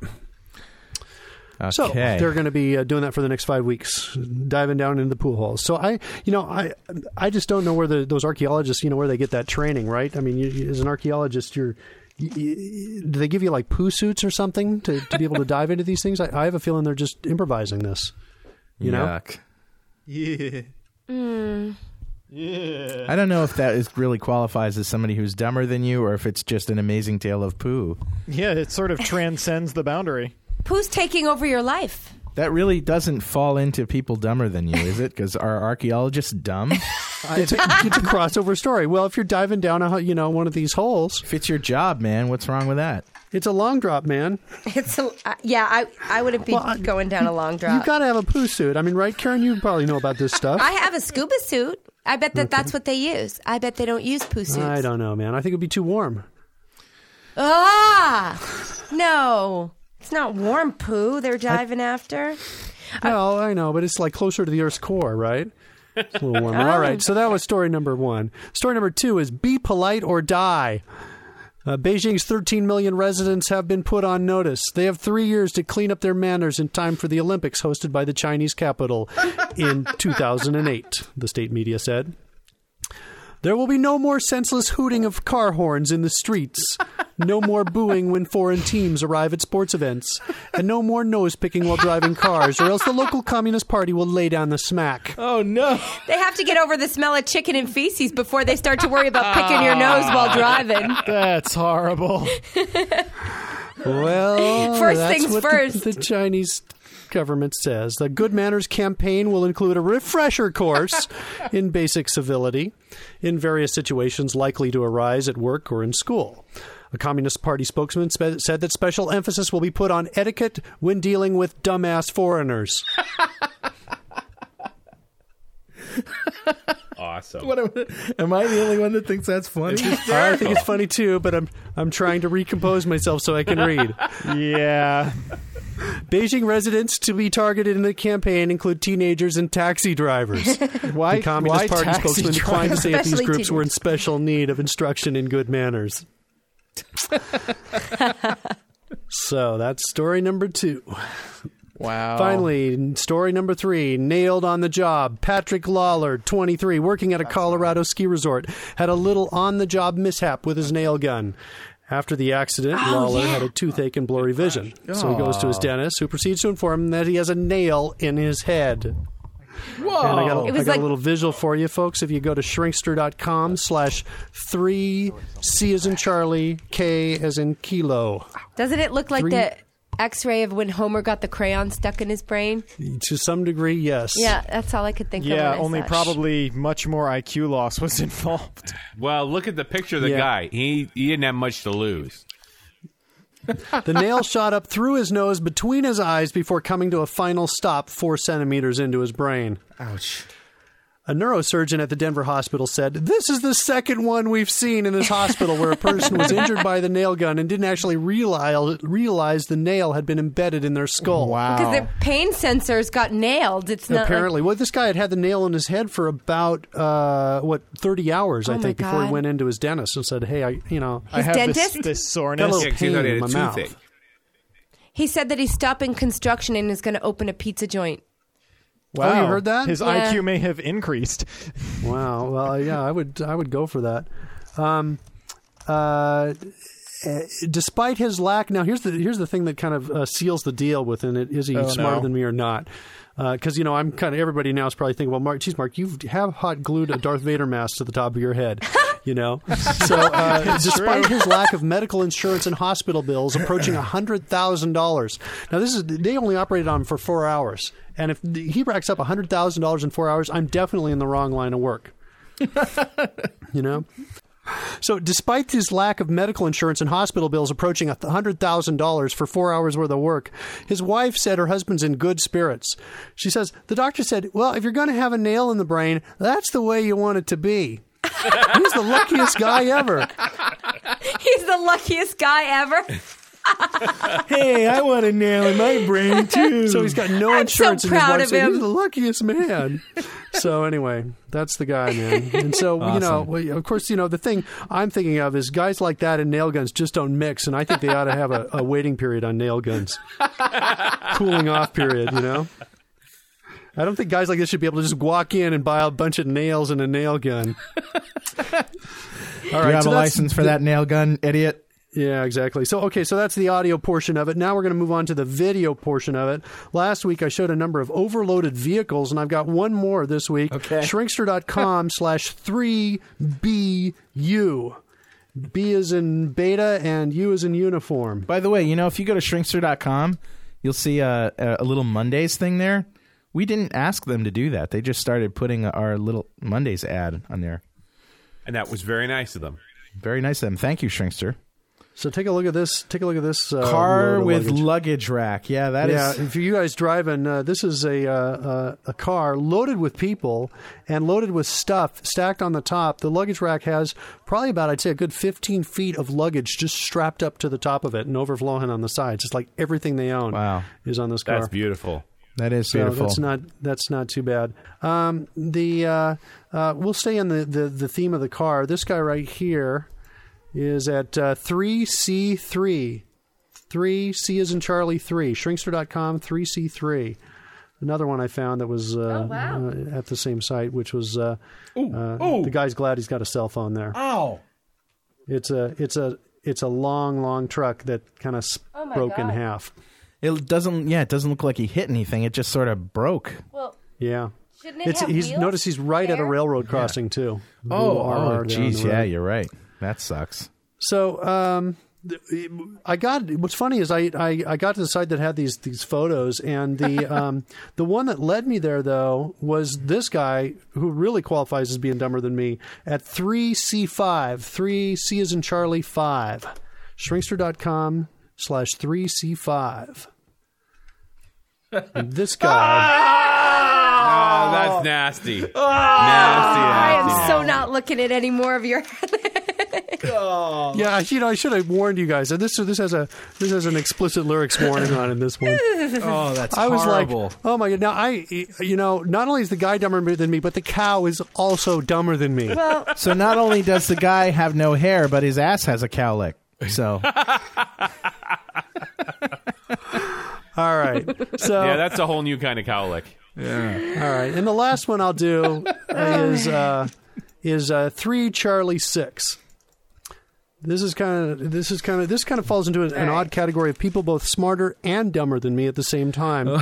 Okay. So they're going to be uh, doing that for the next five weeks, diving down into the pool holes. So I, you know, I, I just don't know where the, those archaeologists, you know, where they get that training, right? I mean, you, you- as an archaeologist, you're, you, you, do they give you like poo suits or something to, to be able to dive into these things? I, I have a feeling they're just improvising this. You know, Yuck. Yeah. Hmm. Yeah. I don't know if that is really qualifies as somebody who's dumber than you or if it's just an amazing tale of poo. Yeah, it sort of transcends the boundary. Who's taking over your life? That really doesn't fall into people dumber than you, is it? Because are archaeologists dumb? it's, a, it's a crossover story. Well, if you're diving down a, you know, one of these holes, if it's your job, man, what's wrong with that? it's a long drop, man. It's a, uh, yeah. I I wouldn't be Well, I- going down a long drop. You've got to have a poo suit. I mean, right, Karen? You probably know about this stuff. I have a scuba suit. I bet that that's what they use. I bet they don't use poo suits. I don't know, man. I think it'd be too warm. Ah, no, it's not warm poo. They're diving after. Well, I know, but it's like closer to the Earth's core, right? It's a little warmer. All right, so that was story number one. Story number two is be polite or die. Uh, Beijing's 13 million residents have been put on notice. They have three years to clean up their manners in time for the Olympics hosted by the Chinese capital in 2008, the state media said. There will be no more senseless hooting of car horns in the streets, no more booing when foreign teams arrive at sports events, and no more nose picking while driving cars, or else the local Communist Party will lay down the smack. Oh no! They have to get over the smell of chicken and feces before they start to worry about picking your nose while ah, driving. That's horrible. Well, First that's things what the- first. The, Chinese government says the Good Manners campaign will include a refresher course in basic civility in various situations likely to arise at work or in school. A Communist Party spokesman spe- said that special emphasis will be put on etiquette when dealing with dumbass foreigners. Awesome. What am, am I the only one that thinks that's funny? I think it's funny too, but I'm I'm trying to recompose myself so I can read. Yeah. Beijing residents to be targeted in the campaign include teenagers and taxi drivers. Why? the Communist why Party spokesman declined to say if these groups were in special need of instruction in good manners. so that's story number two. Wow. Finally, story number three nailed on the job. Patrick Lawler, 23, working at a Colorado ski resort, had a little on the job mishap with his nail gun. After the accident, oh, Lawler had a toothache and blurry vision. Oh, so he goes to his dentist, who proceeds to inform him that he has a nail in his head. Whoa! And I got, a, It I got like- a little visual for you, folks. If you go to shrinkster.com slash 3 C as in Charlie, K as in Kilo. Doesn't it look like Three- the X-ray of when Homer got the crayon stuck in his brain? To some degree, yes. Yeah, that's all I could think of. Yeah, only saw probably much more IQ loss was involved. Well, look at the picture of the Yeah. guy. He he didn't have much to lose. The nail shot up through his nose between his eyes before coming to a final stop four centimeters into his brain. Ouch. A neurosurgeon at the Denver hospital said, This is the second one we've seen in this hospital where a person was injured by the nail gun and didn't actually realize, realize the nail had been embedded in their skull. Wow. because their pain sensors got nailed. It's not Apparently, well, this guy had had the nail in his head for about uh, what thirty hours, Oh I think, before he God. went into his dentist and said, "Hey, I, you know, I have dentist? this, this Got a soreness. little Yeah, 'cause he he pain had in my mouth. He said that he's stopping construction and is going to open a pizza joint. Wow. Oh, you heard that? His Yeah. IQ may have increased. Wow. Well, yeah, I would I would go for that. Um, uh, uh, despite his lack, now here's the here's the thing that kind of uh, seals the deal within it: is he Oh, smarter no. than me or not? Because you know, I'm kind of everybody now is probably thinking, well, Mark, geez, Mark, you have hot glued a Darth Vader mask to the top of your head, you know. So, uh, despite his lack of medical insurance and hospital bills approaching hundred thousand dollars, now this is they only operated on him for four hours, and if he racks up hundred thousand dollars in four hours, I'm definitely in the wrong line of work. you know. So, despite his lack of medical insurance and hospital bills approaching $100,000 for four hours worth of work, his wife said her husband's in good spirits. She says, The doctor said, Well, if you're going to have a nail in the brain, that's the way you want it to be. He's the luckiest guy ever. He's the luckiest guy ever. hey, I want a nail in my brain too. So, he's got no I'm so insurance and his proud wife of said, him. He's the luckiest man. so, anyway, that's the guy, man. And so, you know, well, of course, you know, the thing I'm thinking of is guys like that and nail guns just don't mix. And I think they ought to have a, a waiting period on nail guns, cooling off period, you know? I don't think guys like this should be able to just walk in and buy a bunch of nails and a nail gun. All Do you have so a license for the- that nail gun, idiot? yeah, exactly. So, okay, so that's the audio portion of it. Now we're going to move on to the video portion of it. Last week I showed a number of overloaded vehicles, and I've got one more this week. Okay. Shrinkster.com slash 3BU. B is in beta and U is in uniform. By the way, you know, if you go to shrinkster.com, you'll see a, a, a little Mondays thing there. We didn't ask them to do that. They just started putting our little Mondays ad on there. And that was very nice of them. Very nice of them. Thank you, Shrinkster. So take a look at this. Take a look at this uh, Car with luggage. luggage. rack. Yeah, that is. yeah, if you guys driving, uh, this is a uh, uh, a car loaded with people and loaded with stuff stacked on the top. The luggage rack has probably about, I'd say, a good 15 feet of luggage just strapped up to the top of it and overflowing on the sides. It's like everything they own Wow. is on this car. That's beautiful. That is So beautiful. that's not that's not too bad. Um, the uh, uh, we'll stay on the, the, the theme of the car. This guy right here is at uh, three C three. Three C is in Charlie three. Shrinkster.com three C three. Another one I found that was uh, uh, at the same site, which was uh, uh, the guy's glad he's got a cell phone there. Ow. It's a it's a it's a long long truck that kind of Oh broke in half. It doesn't. Yeah, it doesn't look like he hit anything. It just sort of broke. Well, Yeah. shouldn't it It's, have he's wheels notice he's right at a there? railroad crossing too. Oh, Little oh, RR there the geez. Yeah, you're right. That sucks. So um, th- I got what's funny is I, I, I got to the site that had these these photos and the um, the one that led me there though was this guy who really qualifies as being dumber than me at three C five three C is in Charlie five shrinkster.com slash three C five. And this guy. Ah, ah, oh, that's nasty. Ah. nasty, I am nasty. so not looking at any more of your. oh. Yeah, you know, I should have warned you guys. And This this has a this has an explicit lyrics warning on in this one. Oh, that's I was horrible. like, oh my god! Now I, you know, not only is the guy dumber than me, but the cow is also dumber than me. well, so not only does the guy have no hair, but his ass has a cowlick. So All right, so Yeah, that's a whole new kind of cowlick. Yeah. All right, and the last one I'll do is uh, is uh, three Charlie six. This is kind of this is kind of this kind of falls into an, an odd category of people both smarter and dumber than me at the same time.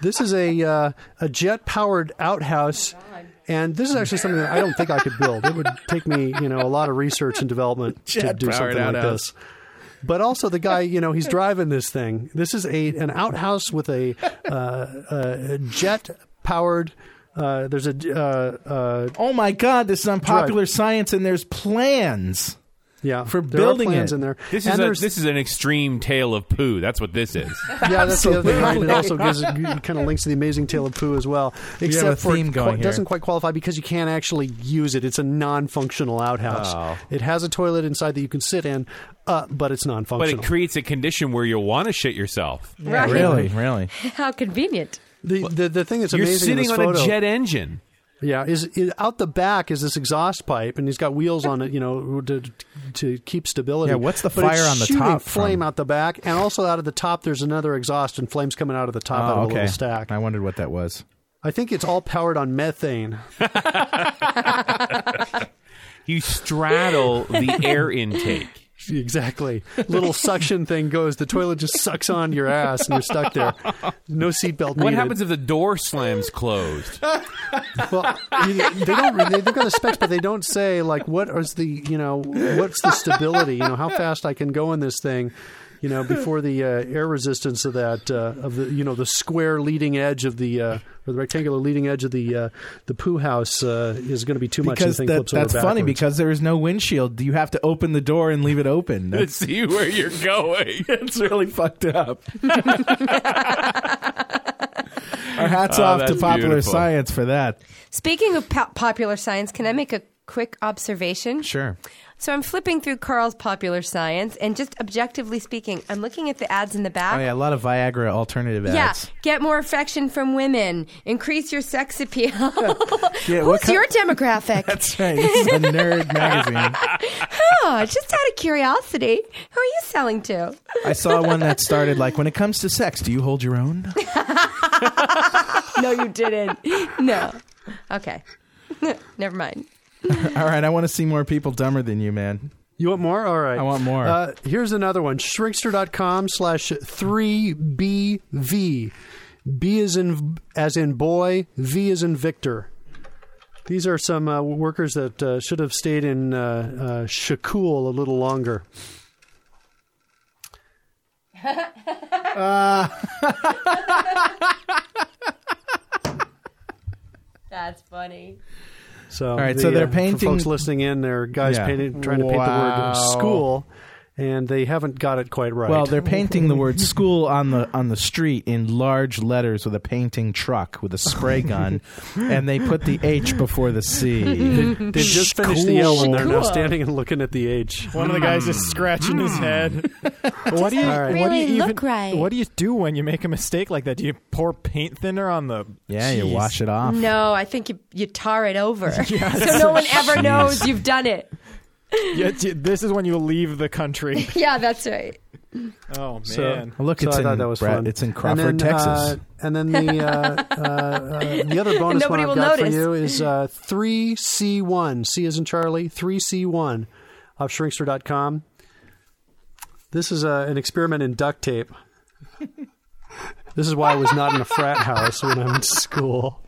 this is a uh, a jet powered outhouse. And this is actually something that I don't think I could build. It would take me, you know, a lot of research and development to do something like outhouse. this. But also the guy, you know, he's driving this thing. This is a an outhouse with a, uh, a jet powered. Uh, there's a uh, uh, Oh my God! This is unpopular science, and there's plans. Yeah For there are building plans it. in there. This And is a, this is an extreme tale of poo. That's what this is. yeah, that's the other thing. Right? It also gives kind of links to the Amazing Tale of poo as well. Except a for it qu- doesn't quite qualify because you can't actually use it. It's a non-functional outhouse. Oh. It has a toilet inside that you can sit in, uh, but it's non-functional. But it creates a condition where you'll want to shit yourself. right. Really, really. How convenient. the, the the thing that's You're amazing in sitting this on photo, a jet engine. Yeah, is, is out the back is this exhaust pipe, and he's got wheels on it, you know, to to keep stability. Yeah, what's the But it's fire on the top Flame from? out the back, and also out of the top, there's another exhaust and flames coming out of the top out Oh, of a okay. little stack. I wondered what that was. I think it's all powered on methane. You straddle the air intake. exactly. Little suction thing goes. The toilet just sucks on your ass, and you're stuck there. No seatbelt needed. What happens if the door slams closed? Well, you- they don't. They, they've got the specs, but they don't say like what is the you know what's the stability. You know how fast I can go in this thing. You know before the uh, air resistance of that uh, of the you know the square leading edge of the uh, or the rectangular leading edge of the uh, the poo house uh, is going to be too much. because and the thing that, flips over that's funny because there is no windshield. You have to open the door and leave it open. to That's see where you're going. it's really fucked up. Our hats Oh, off to popular beautiful. science for that. Speaking of po- popular science, can I make a quick observation? Sure. So I'm flipping through Carl's popular science, and just objectively speaking, I'm looking at the ads in the back. Oh yeah, a lot of Viagra alternative ads. Yeah, get more affection from women, increase your sex appeal. Yeah, Who's your demographic? That's right. This is a nerd magazine. oh, just out of curiosity, who are you selling to? I saw one that started like, when it comes to sex, do you hold your own? No, you didn't. No. Okay. Never mind. All right, I want to see more people dumber than you, man. You want more? All right. I want more. Uh, here's another one. Shrinkster.com slash 3BV. B is in as in boy, V is in Victor. These are some uh, workers that uh, should have stayed in uh, uh, Shakul a little longer. That's funny. So, All right, the, so they're uh, for painting- folks listening in. They're guys Yeah. painting, trying to paint the word school, and they haven't got it quite right. Well, they're painting the word "school" on the on the street in large letters with a painting truck with a spray gun, and they put the H before the C. They've just finished the L, and they're now standing and looking at the H. One of the guys is hmm. scratching his hmm. head. what do you All right. what do you really even look right. what do you do when you make a mistake like that? Do you pour paint thinner on the Yeah, you wash it off. No, I think you, you tar it over. so no one ever knows you've done it. Yeah, this is when you leave the country. Yeah, that's right. Oh man. So- Well, look, So it's I thought that was Brett, fun. It's in And Crawford, then, Texas. uh, and then the uh, uh, uh, the other bonus one Nobody I've got notice. for you is uh, three C one. C is in Charlie. Three C one of Shrinkster.com. This is uh, an experiment in duct tape. this is why I was not in a frat house when I'm in school.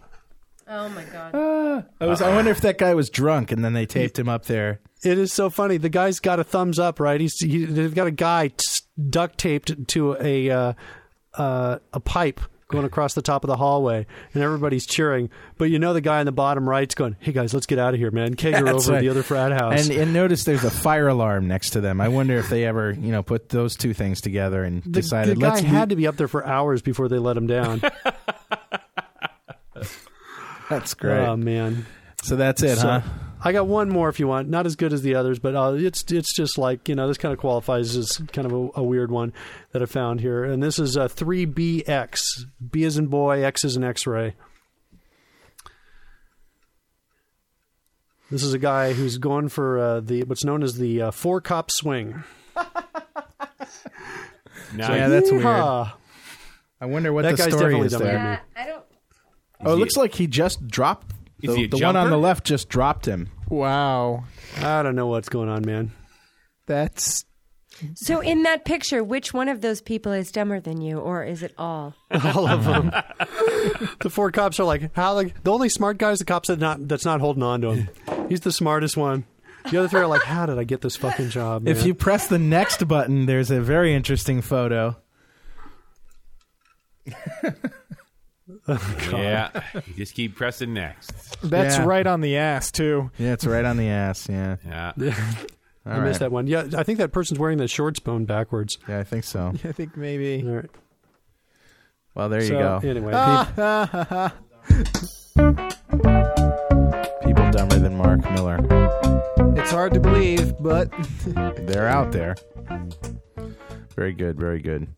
Oh my god. I was. I wonder if that guy was drunk, and then they taped him up there. It is so funny. The guy's got a thumbs up, right? He's he, they've got a guy t- duct taped to a uh, uh, a pipe going across the top of the hallway, and everybody's cheering. But you know, the guy in the bottom right's going, "Hey guys, let's get out of here, man! Kegger That's over right. the other frat house." And, and notice there's a fire alarm next to them. I wonder if they ever, you know, put those two things together and the, decided the guy let's. had to be up there for hours before they let him down. That's great. Oh man. so that's it, So, huh? I got one more if you want. Not as good as the others, but uh, it's it's just like you know this kind of qualifies as kind of a, a weird one that I found here, and this is a three BX. B is in boy, X is in X-ray. This is a guy who's going for uh, the what's known as the uh, four cop swing. Nice. Yeah, that's weird. I wonder what That the guy's story definitely is there. Yeah, I don't. Oh, it looks like he just dropped. Is The, he a the one on the left just dropped him. Wow. I don't know what's going on, man. That's So in that picture, which one of those people is dumber than you, or is it all? All of them. the four cops are like, how? Like the only smart guy is the cops that not that's not holding on to him. He's the smartest one. The other three are like, how did I get this fucking job? Man? If you press the next button, there's a very interesting photo. Oh, yeah, you just keep pressing next. that's Yeah. right on the ass too. Yeah, it's right on the ass. Yeah, Yeah, I All missed that one. Yeah, I think that person's wearing the shorts bone backwards. yeah, I think so. I think maybe. All right. Well, there you So, go. Anyway, People dumber than Mark Miller. It's hard to believe, but They're out there. Very good. Very good.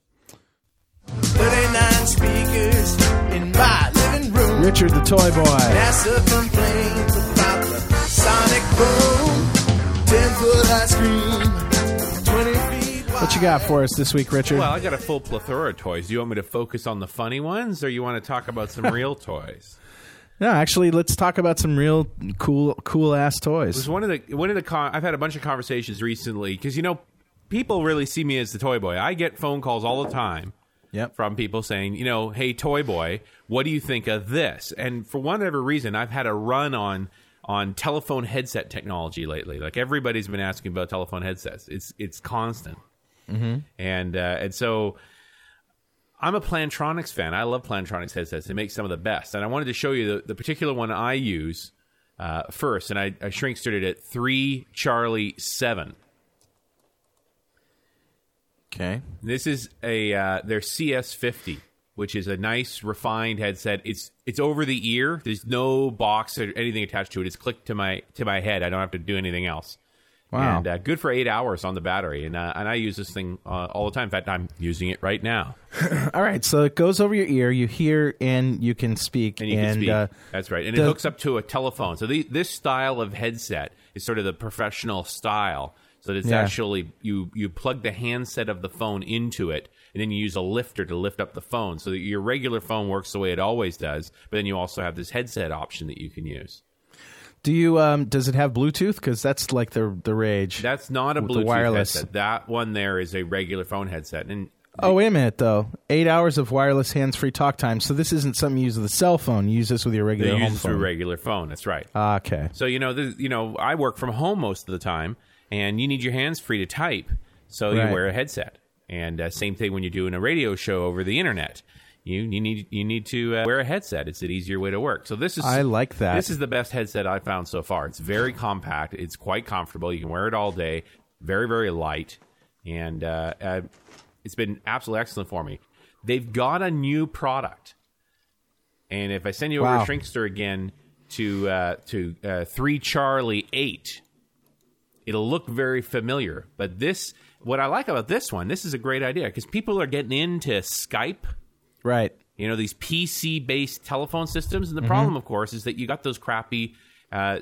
39 speakers in my living room. Richard the Toy Boy. NASA complains about the sonic boom. 10 foot ice cream, 20 feet wide. What you got for us this week, Richard? Well, I got a full plethora of toys. Do you want me to focus on the funny ones, or you want to talk about some real toys? no, actually, let's talk about some real cool, cool ass It was toys. one of the one of the con- I've had a bunch of conversations recently because you know people really see me as the toy boy. I get phone calls all the time Yep. from people saying, you know, hey, toy boy, what do you think of this? And for whatever reason, I've had a run on on telephone headset technology lately. Like everybody's been asking about telephone headsets. It's it's constant, mm-hmm. and uh, and so. I'm a Plantronics fan. I love Plantronics headsets. They make some of the best. And I wanted to show you the, the particular one I use uh, first. And I, I shrink it at 3 Charlie 7. Okay. This is a uh, their CS50, which is a nice refined headset. It's it's over the ear. There's no box or anything attached to it. It's clicked to my to my head. I don't have to do anything else. Wow. And uh, good for eight hours on the battery, and uh, and I use this thing uh, all the time. In fact, I'm using it right now, All right. So it goes over your ear. You hear and you can speak. and you can speak. uh, That's right, and the- it hooks up to a telephone. So the, this style of headset is sort of the professional style. So it's Yeah. actually you you plug the handset of the phone into it, and then you use a lifter to lift up the phone, so that your regular phone works the way it always does. But then you also have this headset option that you can use. do you? Um, does it have Bluetooth? Because that's like the the rage. That's not a Bluetooth wireless. headset. That one there is a regular phone headset, and Oh wait a minute though. Eight hours of wireless hands-free talk time. So this isn't something you use with a cell phone. You use this with your they regular use it through phone. regular phone. That's right. Ah, okay. So you know, this, you know, I work from home most of the time, and you need your hands free to type, so Right. you wear a headset. And uh, same thing when you're doing a radio show over the internet. You you need you need to uh, wear a headset. It's an easier way to work. So this is I like that. This is the best headset I've found so far. It's very compact. It's quite comfortable. You can wear it all day. Very very light, and uh, uh, it's been absolutely excellent for me. They've got a new product. And if I send you over Wow. to Shrinkster again to uh, to uh, three Charlie eight, it'll look very familiar. But this, what I like about this one, this is a great idea because people are getting into Skype. Right. You know these PC based telephone systems, and Mm-hmm. the problem, of course, is that you got those crappy uh,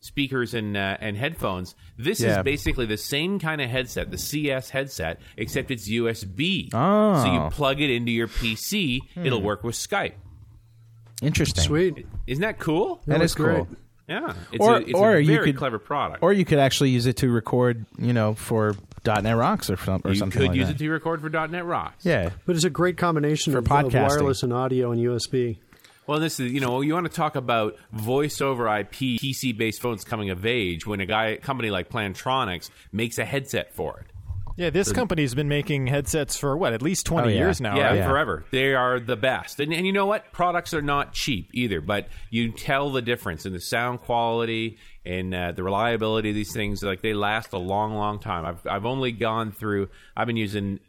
speakers and uh, and headphones. This Yeah. is basically the same kind of headset, the CS headset, except it's USB. Oh. Hmm. So you plug it into your PC, it'll work with Skype. Interesting. Sweet. Isn't that cool? That That is cool. great. Yeah, it's Or- a, it's or a you could- clever product. Or you could actually use it to record, you know, for .NET Rocks or, some, or you something You could like use that. it to record for .NET Rocks. yeah. But it's a great combination For of, of podcasting. wireless and audio and USB. Well, this is you know you want to talk about voice over IP PC based phones coming of age when a guy a company like Plantronics makes a headset for it. Yeah, this company's been making headsets for what, at least 20 Oh, yeah. years now, yeah, right? Yeah. forever. They are the best. And, and you know what? Products are not cheap either, but you tell the difference in the sound quality and uh, the reliability of these things. Like they last a long, long time. I've, I've only gone through, I've been using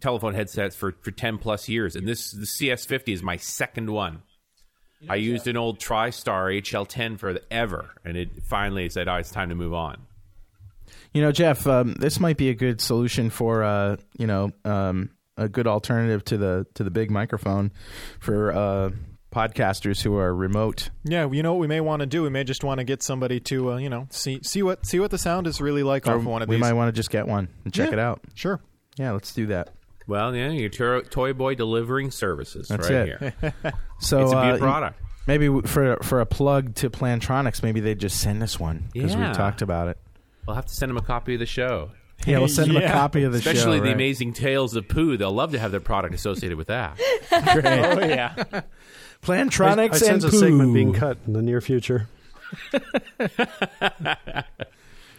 telephone headsets for, for 10 plus years, and this the CS50 is my second one. I used an old TriStar HL10 forever, and it finally said, "Oh, it's time to move on." You know, Jeff, um, this might be a good solution for, uh, you know, um, a good alternative to the to the big microphone for uh, podcasters who are remote. Yeah, you know what we may want to do? We may just want to get somebody to, uh, you know, see see what see what the sound is really like Or off one of we these. We might want to just get one and check Yeah. it out. Sure. Yeah, let's do that. Well, yeah, your to- toy boy delivering services That's right it. here. So It's a uh, good product. Maybe for for a plug to Plantronics, maybe they just send us one because Yeah. we talked about it. We'll have to send them a copy of the show. Yeah, we'll send them a Yeah. copy of the show. Especially the right. amazing tales of poo. They'll love to have their product associated with that. Oh yeah. Plantronics I, I sense and a segment poo. being cut in the near future.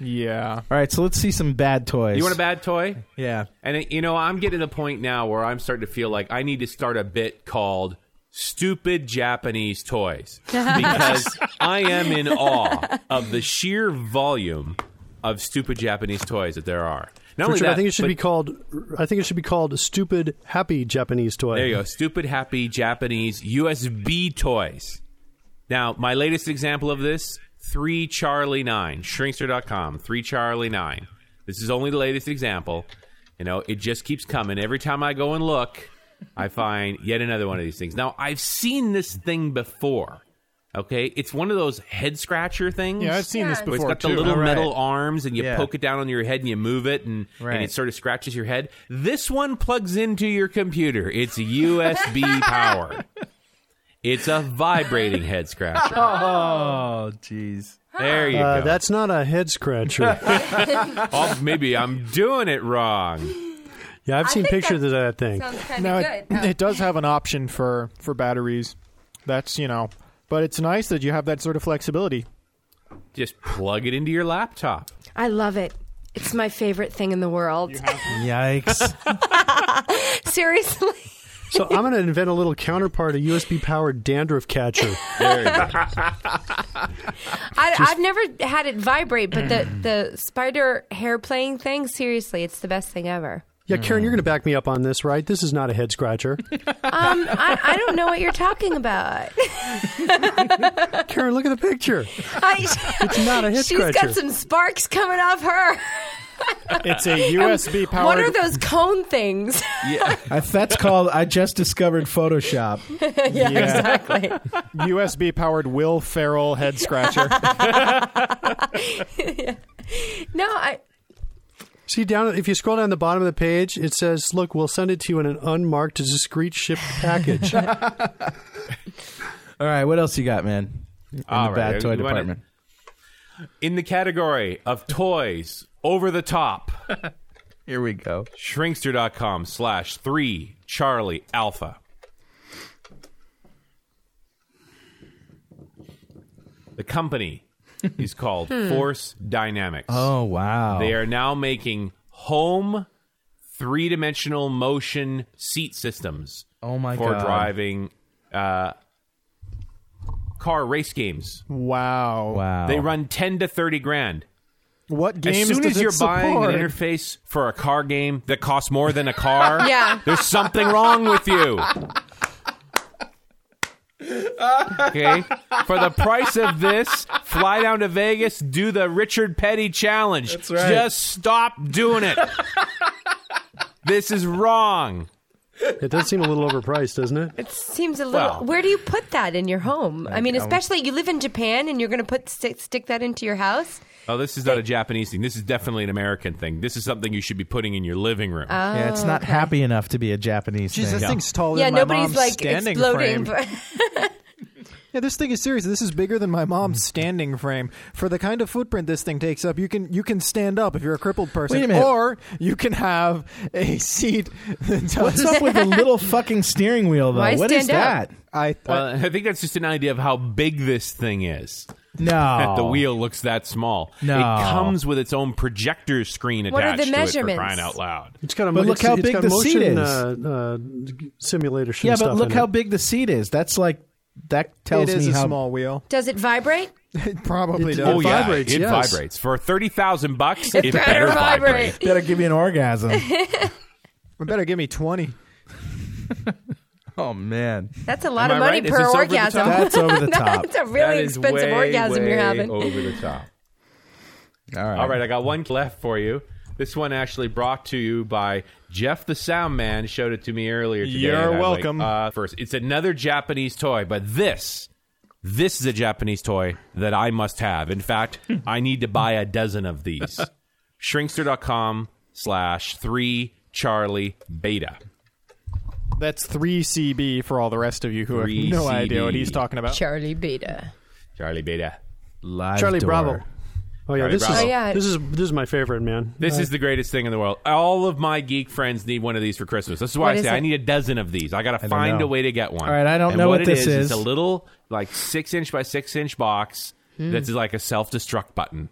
yeah. All right, so let's see some bad toys. You want a bad toy? Yeah. And it, you know, I'm getting to the point now where I'm starting to feel like I need to start a bit called "Stupid Japanese Toys" because I am in awe of the sheer volume of stupid Japanese toys that there are. Not only that, I think it should but- be called. I think it should be called "Stupid Happy Japanese Toy." There you go. Stupid, happy Japanese USB toys. Now, my latest example of this 3 Charlie 9, shrinkster.com, 3 Charlie 9. This is only the latest example. You know, it just keeps coming. Every time I go and look, I find yet another one of these things. Now, I've seen this thing before. Okay, it's one of those head scratcher things. Yeah, I've seen this Yeah. Where before it's got too. the little Oh, right. metal arms, and you Yeah. poke it down on your head, and you move it, and, Right. and it sort of scratches your head. This one plugs into your computer. It's USB power. It's a vibrating head scratcher. Oh, jeez. There you Uh, go. that's not a head scratcher. oh, maybe I'm doing it wrong. yeah, I've I seen think pictures of that thing. Sounds kind Now of it, good. it does have an option for for batteries. That's you know, but it's nice that you have that sort of flexibility. Just plug it into your laptop. I love it. It's my favorite thing in the world. Yikes! Seriously. So I'm going to invent a little counterpart, a USB powered dandruff catcher. There you go. I, I've never had it vibrate, but the, the spider hair playing thing, seriously, it's the best thing ever. Yeah, Karen, you're going to back me up on this, right? This is not a head scratcher. Um, I, I don't know what you're talking about. Karen, look at the picture. I, It's not a head She's scratcher. She's got some sparks coming off her. It's a USB powered. What are those cone things? I, that's called. I just discovered Photoshop. yeah, exactly. USB powered Will Ferrell head scratcher. No, I. See down if you scroll down the bottom of the page, it says, "Look, we'll send it to you in an unmarked, discreet shipped package." All right, what else you got, man? In All the bad toy you wanna- department. In the category of toys over the top, Here we go. shrinkster.com slash three Charlie Alpha. The company is called Force Dynamics. Oh wow! They are now making home three dimensional motion seat systems Oh my for God. driving uh, car race games. wow. wow. They run 10 to 30 grand. What games as soon does as it you're buying an support? interface for a car game that costs more than a car, Yeah. there's something wrong with you. Okay, for the price of this, fly down to Vegas, do the Richard Petty challenge. That's right. Just stop doing it. this is wrong. it does seem a little overpriced, doesn't it? It seems a little. Well- where do you put that in your home? I mean, especially you live in Japan and you're going to put stick, stick that into your house. Oh, this is not a Japanese thing. This is definitely an American thing. This is something you should be putting in your living room. yeah, it's not happy enough to be a Japanese Jeez, thing. this thing's taller yeah, than my nobody's mom's like standing exploding. frame. Yeah, this thing is serious. This is bigger than my Hmm. mom's standing frame. For the kind of footprint this thing takes up, you can you can stand up if you're a crippled person, Wait a minute. or you can have a seat. That What's up with the little fucking steering wheel, though? Why What is stand that? up? I, well, I think that's just an idea of how big this thing is. No. that the wheel looks that small. No. It comes with its own projector screen What are the to it for measurements? crying out loud. It's got a But look how big the motion, seat is. Uh, uh, simulation. Yeah, but stuff look how it. big the seat is. That's like that tells it is me a how small wheel. Does it vibrate? It probably It- does. it Oh yeah, vibrates, it yes. vibrates for thirty thousand bucks. It, It better vibrate. better give me an orgasm. It better give me twenty. Oh man, That's a lot Am of money right? Per this over orgasm. top? that's over the top. That's a really That is expensive way, orgasm you're way having. over the top. All right, All right, I got one left for you. This one actually brought to you by Jeff the Sound Man. Showed it to me earlier today. You're and I was like, welcome. uh, first, it's another Japanese toy, but this, this is a Japanese toy that I must have. In fact, I need to buy a dozen of these. Shrinkster.com slash three Charlie Beta. That's three CB for all the rest of you who have 3 no idea what he's talking about. Charlie Beta. Charlie Beta. Live Charlie door. Bravo. Oh yeah, Charlie this Bravo. is Oh, yeah. this is this is my favorite man. This uh, is the greatest thing in the world. All of my geek friends need one of these for Christmas. This is why I is say I need a dozen of these. I got to find know. a way to get one. All right, I don't And know what it this is. is. It's a little like six inch by six inch box hmm. that's like a self destruct button.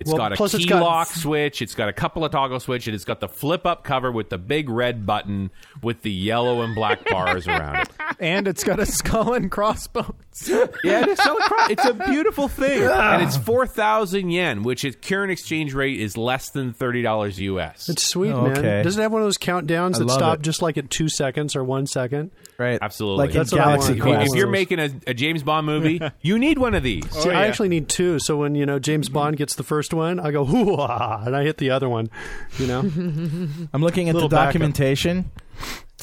It's Well, got a plus key it's got- lock switch. It's got a couple of toggle switch, and it's got the flip up cover with the big red button with the yellow and black bars around it. and it's got a skull and crossbones. Yeah, it's, so cro- it's a beautiful thing, and it's four thousand yen, which at current exchange rate is less than thirty dollars US. It's sweet, Oh, man. okay. Does it have one of those countdowns I that stop it. just like at two seconds or one second? Right, Absolutely. Like That's in what I Galaxy. If, you- Quest. if you're making a, a James Bond movie, you need one of these. See, I oh, actually need two. So when you know James Bond gets the first one, I go hoo and I hit the other one. You know, I'm looking at the Little backup. documentation,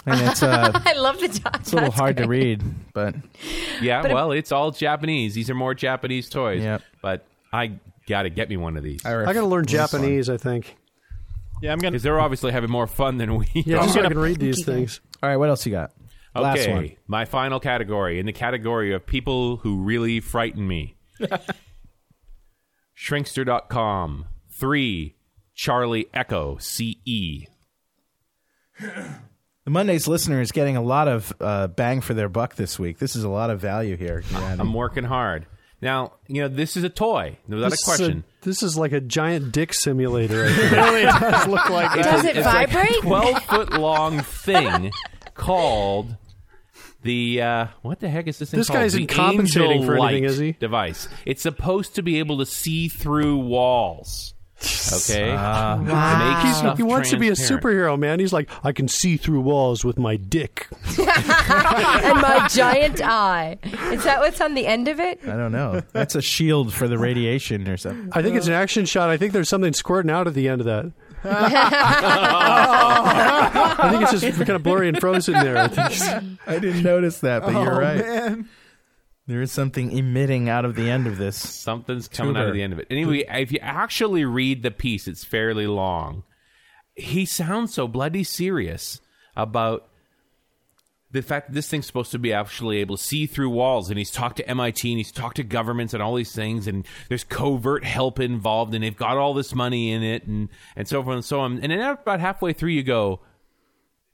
and it's uh, I love the dog. it's a little hard to read, but Yeah, But if- well, it's all Japanese. These are more Japanese toys. Yep. But I got to get me one of these. I, I got to learn Japanese. I think. Yeah, I'm gonna. Because they're obviously having more fun than we Yeah, are. just so I can read these things. All right, what else you got? Last okay, one. my final category in the category of people who really frighten me. Shrinkster.com. Three Charlie Echo CE. The Mondays listener is getting a lot of uh, bang for their buck this week. This is a lot of value here. Yeah, I'm working hard. Now, you know, this is a toy, without This a is question. this is like a giant dick simulator. I. It really does look like. Does it vibrate? 12 foot long thing called the uh, what the heck is this thing This called? guy The compensating Angel for anything, Light is he? Device. It's supposed to be able to see through walls. Okay. Make He's- he wants to be a superhero, man. He's like, I can see through walls with my dick. and my giant eye. Is that what's on the end of it? I don't know. That's a shield for the radiation or something. I think it's an action shot. I think there's something squirting out at the end of that. I think it's just kind of blurry and frozen there. I think I didn't notice that, but you're Oh, right. man. There is something emitting out of the end of this. Something's coming out of the end of it. Anyway, if you actually read the piece, it's fairly long. He sounds so bloody serious about the fact that this thing's supposed to be actually able to see through walls. And he's talked to MIT and he's talked to governments and all these things. And there's covert help involved and they've got all this money in it and, and so forth and so on. And then about halfway through, you go,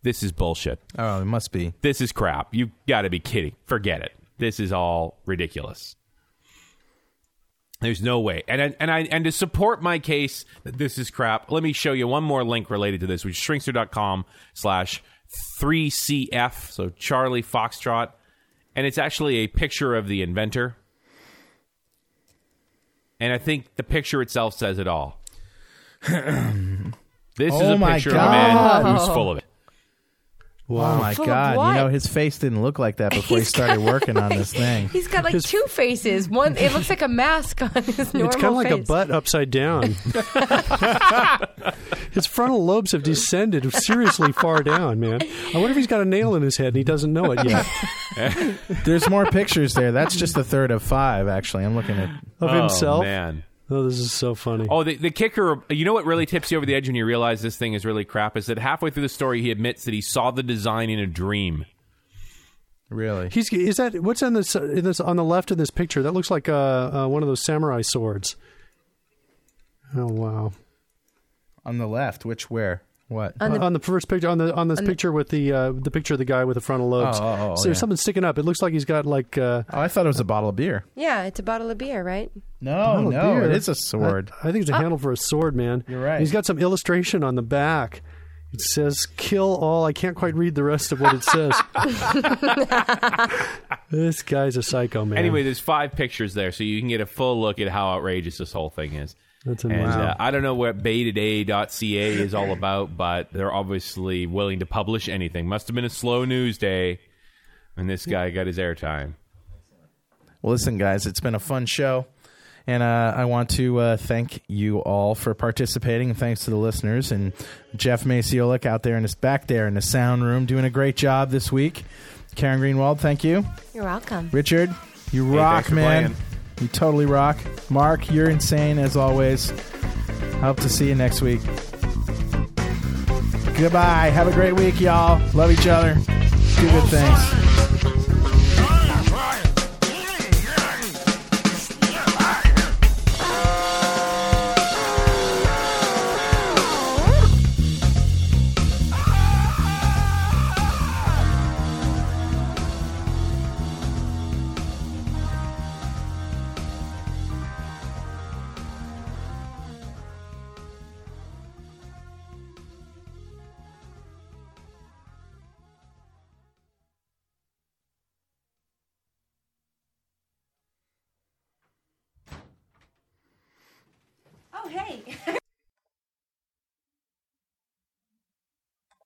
this is bullshit. Oh, it must be. This is crap. You've got to be kidding. Forget it. This is all ridiculous. There's no way. And I, and I and to support my case that this is crap, let me show you one more link related to this, which is shrinkster.com slash 3CF, so Charlie Foxtrot. And it's actually a picture of the inventor. And I think the picture itself says it all. this is Oh a my picture of a man who's full of it. Oh my Full of god! what? You know his face didn't look like that before he He's started got working on this thing. He's got like two faces. One, it looks like a mask on his normal it's kind of like a face. butt upside down. his frontal lobes have descended seriously far down, man. I wonder if he's got a nail in his head and he doesn't know it yet. There's more pictures there. That's just a third of five. Actually, I'm looking at. Of Oh, himself. man. Oh, this is so funny. Oh, the, the kicker, you know what really tips you over the edge when you realize this thing is really crap is that halfway through the story, he admits that he saw the design in a dream. Really? He's is that what's on this, in this on the left of this picture? That looks like uh, uh, one of those samurai swords. Oh wow! On the left, which where? What? On the- on the first picture, on the on this picture with the uh, the picture of the guy with the frontal lobes. Oh, oh, oh, so there's yeah. something sticking up. It looks like he's got like uh, Oh, I thought it was a bottle of beer. Yeah, it's a bottle of beer, right? No, no, beer. it is a sword. I, I think it's a handle for a sword, man. You're right. He's got some illustration on the back. It says "kill all." I can't quite read the rest of what it says. this guy's a psycho, man. Anyway, there's five pictures there, so you can get a full look at how outrageous this whole thing is. That's And amazing. uh, I don't know what baytoday.ca is all about, but they're obviously willing to publish anything. Must have been a slow news day when this guy got his airtime. Well, listen, guys, it's been a fun show. And uh, I want to uh, thank you all for participating. Thanks to the listeners and Jeff Maciolik out there in his back there in the sound room doing a great job this week. Karen Greenwald, thank you. You're welcome. Richard, you Hey, rock, thanks man. playing. You totally rock. Mark, you're insane as always. Hope to see you next week. Goodbye. Have a great week, y'all. Love each other. Do good things.